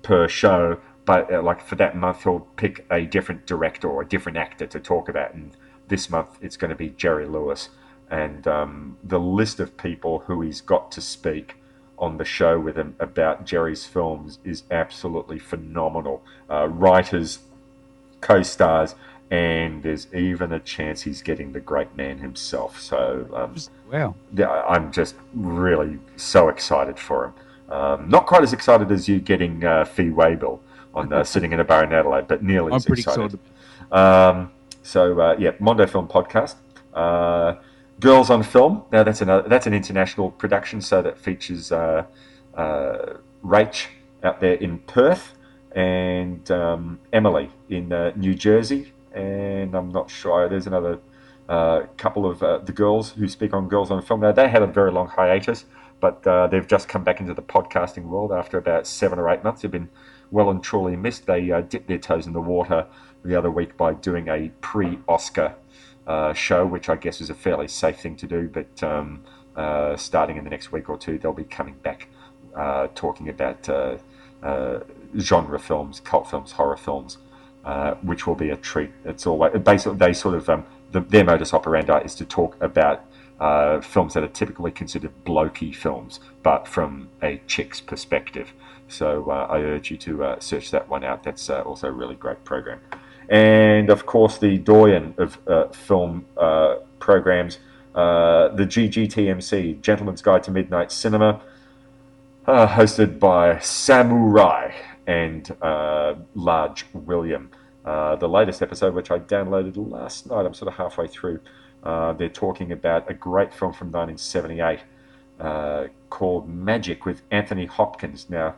Speaker 1: per show. But uh, like for that month, he'll pick a different director or a different actor to talk about. And this month, it's going to be Jerry Lewis. And um, the list of people who he's got to speak on the show with him about Jerry's films is absolutely phenomenal. Uh, writers, co-stars, and there's even a chance he's getting the great man himself. So um,
Speaker 2: Wow.
Speaker 1: yeah, I'm just really so excited for him. Um, not quite as excited as you getting uh, Fee Waybill on uh, sitting in a bar in Adelaide, but nearly
Speaker 2: I'm
Speaker 1: as
Speaker 2: pretty
Speaker 1: excited.
Speaker 2: excited.
Speaker 1: Um, so uh, yeah, Mondo Film Podcast, uh, Girls on Film. Now that's another that's an international production, so that features uh, uh, Rach out there in Perth and um, Emily in uh, New Jersey, and I'm not sure there's another uh, couple of uh, the girls who speak on Girls on Film. Now they had a very long hiatus, but uh, they've just come back into the podcasting world after about seven or eight months. They've been well and truly missed. They dipped their toes in the water the other week by doing a pre-Oscar uh, show, which I guess is a fairly safe thing to do. But um, uh, starting in the next week or two, they'll be coming back uh, talking about uh, uh, genre films, cult films, horror films, which will be a treat. It's all basically they sort of um, the, their modus operandi is to talk about films that are typically considered blokey films, but from a chick's perspective. So I urge you to search that one out. That's also a really great program. And of course, the doyen of uh, film uh, programs, uh, the GGTMC, Gentleman's Guide to Midnight Cinema, uh, hosted by Samurai and uh, Large William. Uh, the latest episode, which I downloaded last night, I'm sort of halfway through. They're talking about a great film from 1978 uh, called Magic with Anthony Hopkins. Now,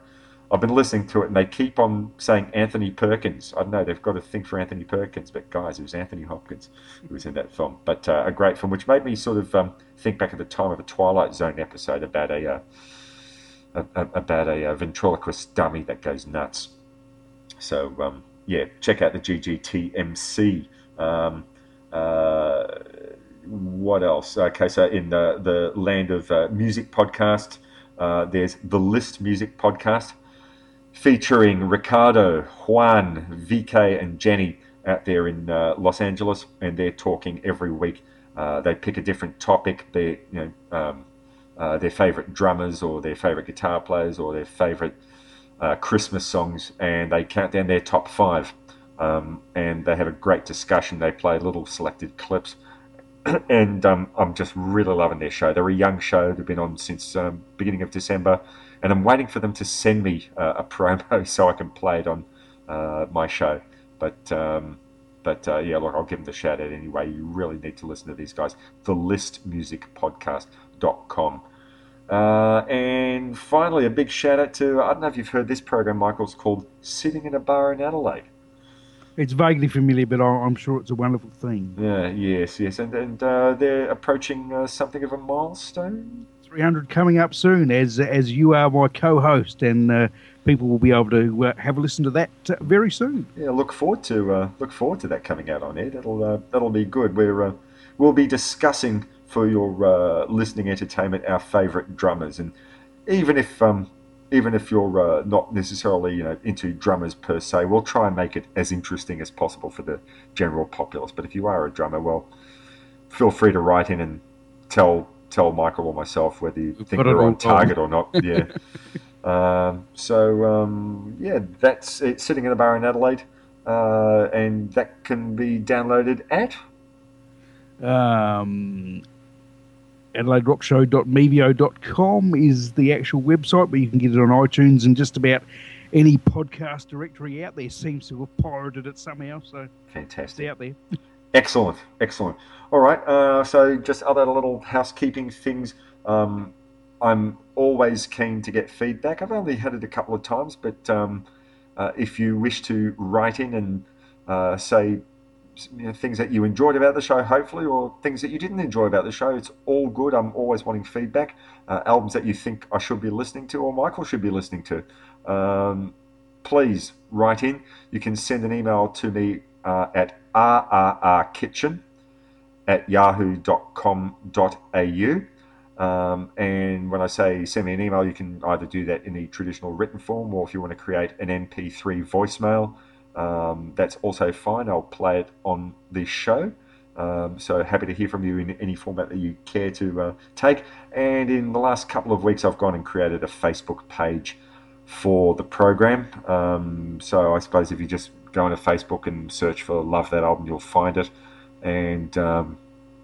Speaker 1: I've been listening to it and they keep on saying Anthony Perkins. I know, they've got a thing for Anthony Perkins, but guys, it was Anthony Hopkins who was in that film. But uh, a great film, which made me sort of um, think back at the time of a Twilight Zone episode about a. Uh, a- a- about a, uh ventriloquist dummy that goes nuts. So um, yeah, check out the GGTMC. Um, uh, what else? Okay, so in the the land of uh, music podcast, uh, there's the List Music podcast featuring Ricardo, Juan, VK, and Jenny out there in uh, Los Angeles, and they're talking every week. Uh, they pick a different topic. They you know. Um, uh, their favorite drummers or their favorite guitar players or their favorite uh, Christmas songs, and they count down their top five. Um, and they have a great discussion. They play little selected clips, and um, I'm just really loving their show. They're a young show. They've been on since um, beginning of December, and I'm waiting for them to send me uh, a promo so I can play it on uh, my show. But um, but uh, yeah, look, I'll give them the shout out anyway. You really need to listen to these guys. The List Music Podcast com. Uh, and finally, a big shout out to I don't know if you've heard this program, Michael. It's called Sitting in a Bar in Adelaide.
Speaker 2: It's vaguely familiar, but I'm sure it's a wonderful thing.
Speaker 1: Yeah, yes, yes, and and uh, they're approaching uh, something of a milestone.
Speaker 2: 300 coming up soon, as as you are my co-host, and uh, people will be able to uh, have a listen to that uh, very soon.
Speaker 1: Yeah, look forward to uh, look forward to that coming out on air. That'll uh, that'll be good. We're uh, we'll be discussing for your listening entertainment our favourite drummers, and even if um, even if you're not necessarily you know into drummers per se, we'll try and make it as interesting as possible for the general populace. But if you are a drummer, well, feel free to write in and tell tell Michael or myself whether you think we're on target or not. Yeah. um, so um, yeah, that's it. Sitting in a bar in Adelaide, uh, and that can be downloaded at.
Speaker 2: Um, AdelaideRockShow.mevio.com is the actual website, but you can get it on iTunes and just about any podcast directory out there seems to have pirated it somehow, so it's
Speaker 1: Fantastic.
Speaker 2: out there.
Speaker 1: Excellent, excellent. All right. Uh, so just other little housekeeping things. Um, I'm always keen to get feedback. I've only had it a couple of times, but um, uh, if you wish to write in and uh, say you know, things that you enjoyed about the show, hopefully, or things that you didn't enjoy about the show, it's all good. I'm always wanting feedback. Uh, albums that you think I should be listening to or Michael should be listening to. Um, please write in. You can send an email to me uh, at rrrkitchen at yahoo.com.au. Um, and when I say send me an email, you can either do that in the traditional written form or if you want to create an MP3 voicemail, um, that's also fine. I'll play it on this show. Um, so happy to hear from you in any format that you care to uh, take. And in the last couple of weeks, I've gone and created a Facebook page for the program. Um, so I suppose if you just go into Facebook and search for Love That Album, you'll find it. And um,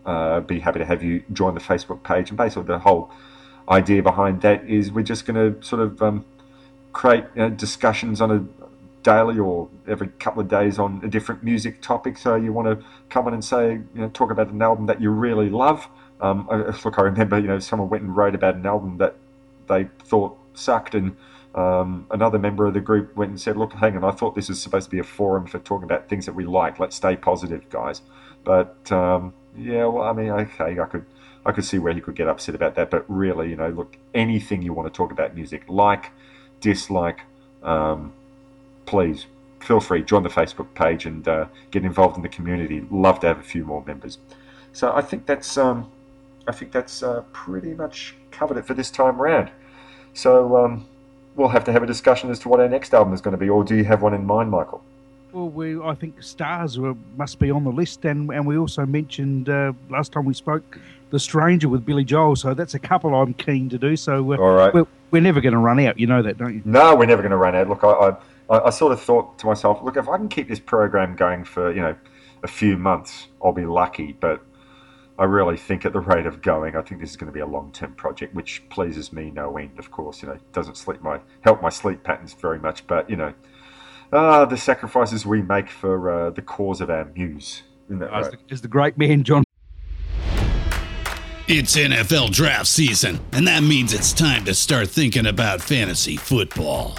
Speaker 1: uh, be happy to have you join the Facebook page. And basically, the whole idea behind that is we're just going to sort of um, create you know, discussions on a daily or every couple of days on a different music topic. So you want to come in and say, you know, talk about an album that you really love. Um, look, I remember, you know, someone went and wrote about an album that they thought sucked, and um, another member of the group went and said, "Look, hang on, I thought this was supposed to be a forum for talking about things that we like. Let's stay positive, guys." But um, yeah, well, I mean, okay, I could, I could see where he could get upset about that, but really, you know, look, anything you want to talk about music, like, dislike, um, please feel free join the Facebook page and uh, get involved in the community. Love to have a few more members. So I think that's, um, I think that's uh, pretty much covered it for this time round. So um, we'll have to have a discussion as to what our next album is going to be, or do you have one in mind, Michael?
Speaker 2: Well, we, I think stars were, must be on the list, and, and we also mentioned uh, last time we spoke The Stranger with Billy Joel, so that's a couple I'm keen to do. So uh,
Speaker 1: All right.
Speaker 2: we're, we're never going to run out, you know that, don't you?
Speaker 1: No, we're never going to run out. Look, I, I, I sort of thought to myself, look, if I can keep this program going for you know a few months, I'll be lucky. But I really think at the rate of going, I think this is going to be a long-term project, which pleases me no end. Of course, you know, doesn't sleep my help my sleep patterns very much, but you know, ah, the sacrifices we make for uh, the cause of our muse. Isn't that right?
Speaker 2: the, as the great man John
Speaker 6: It's NFL draft season, and that means it's time to start thinking about fantasy football.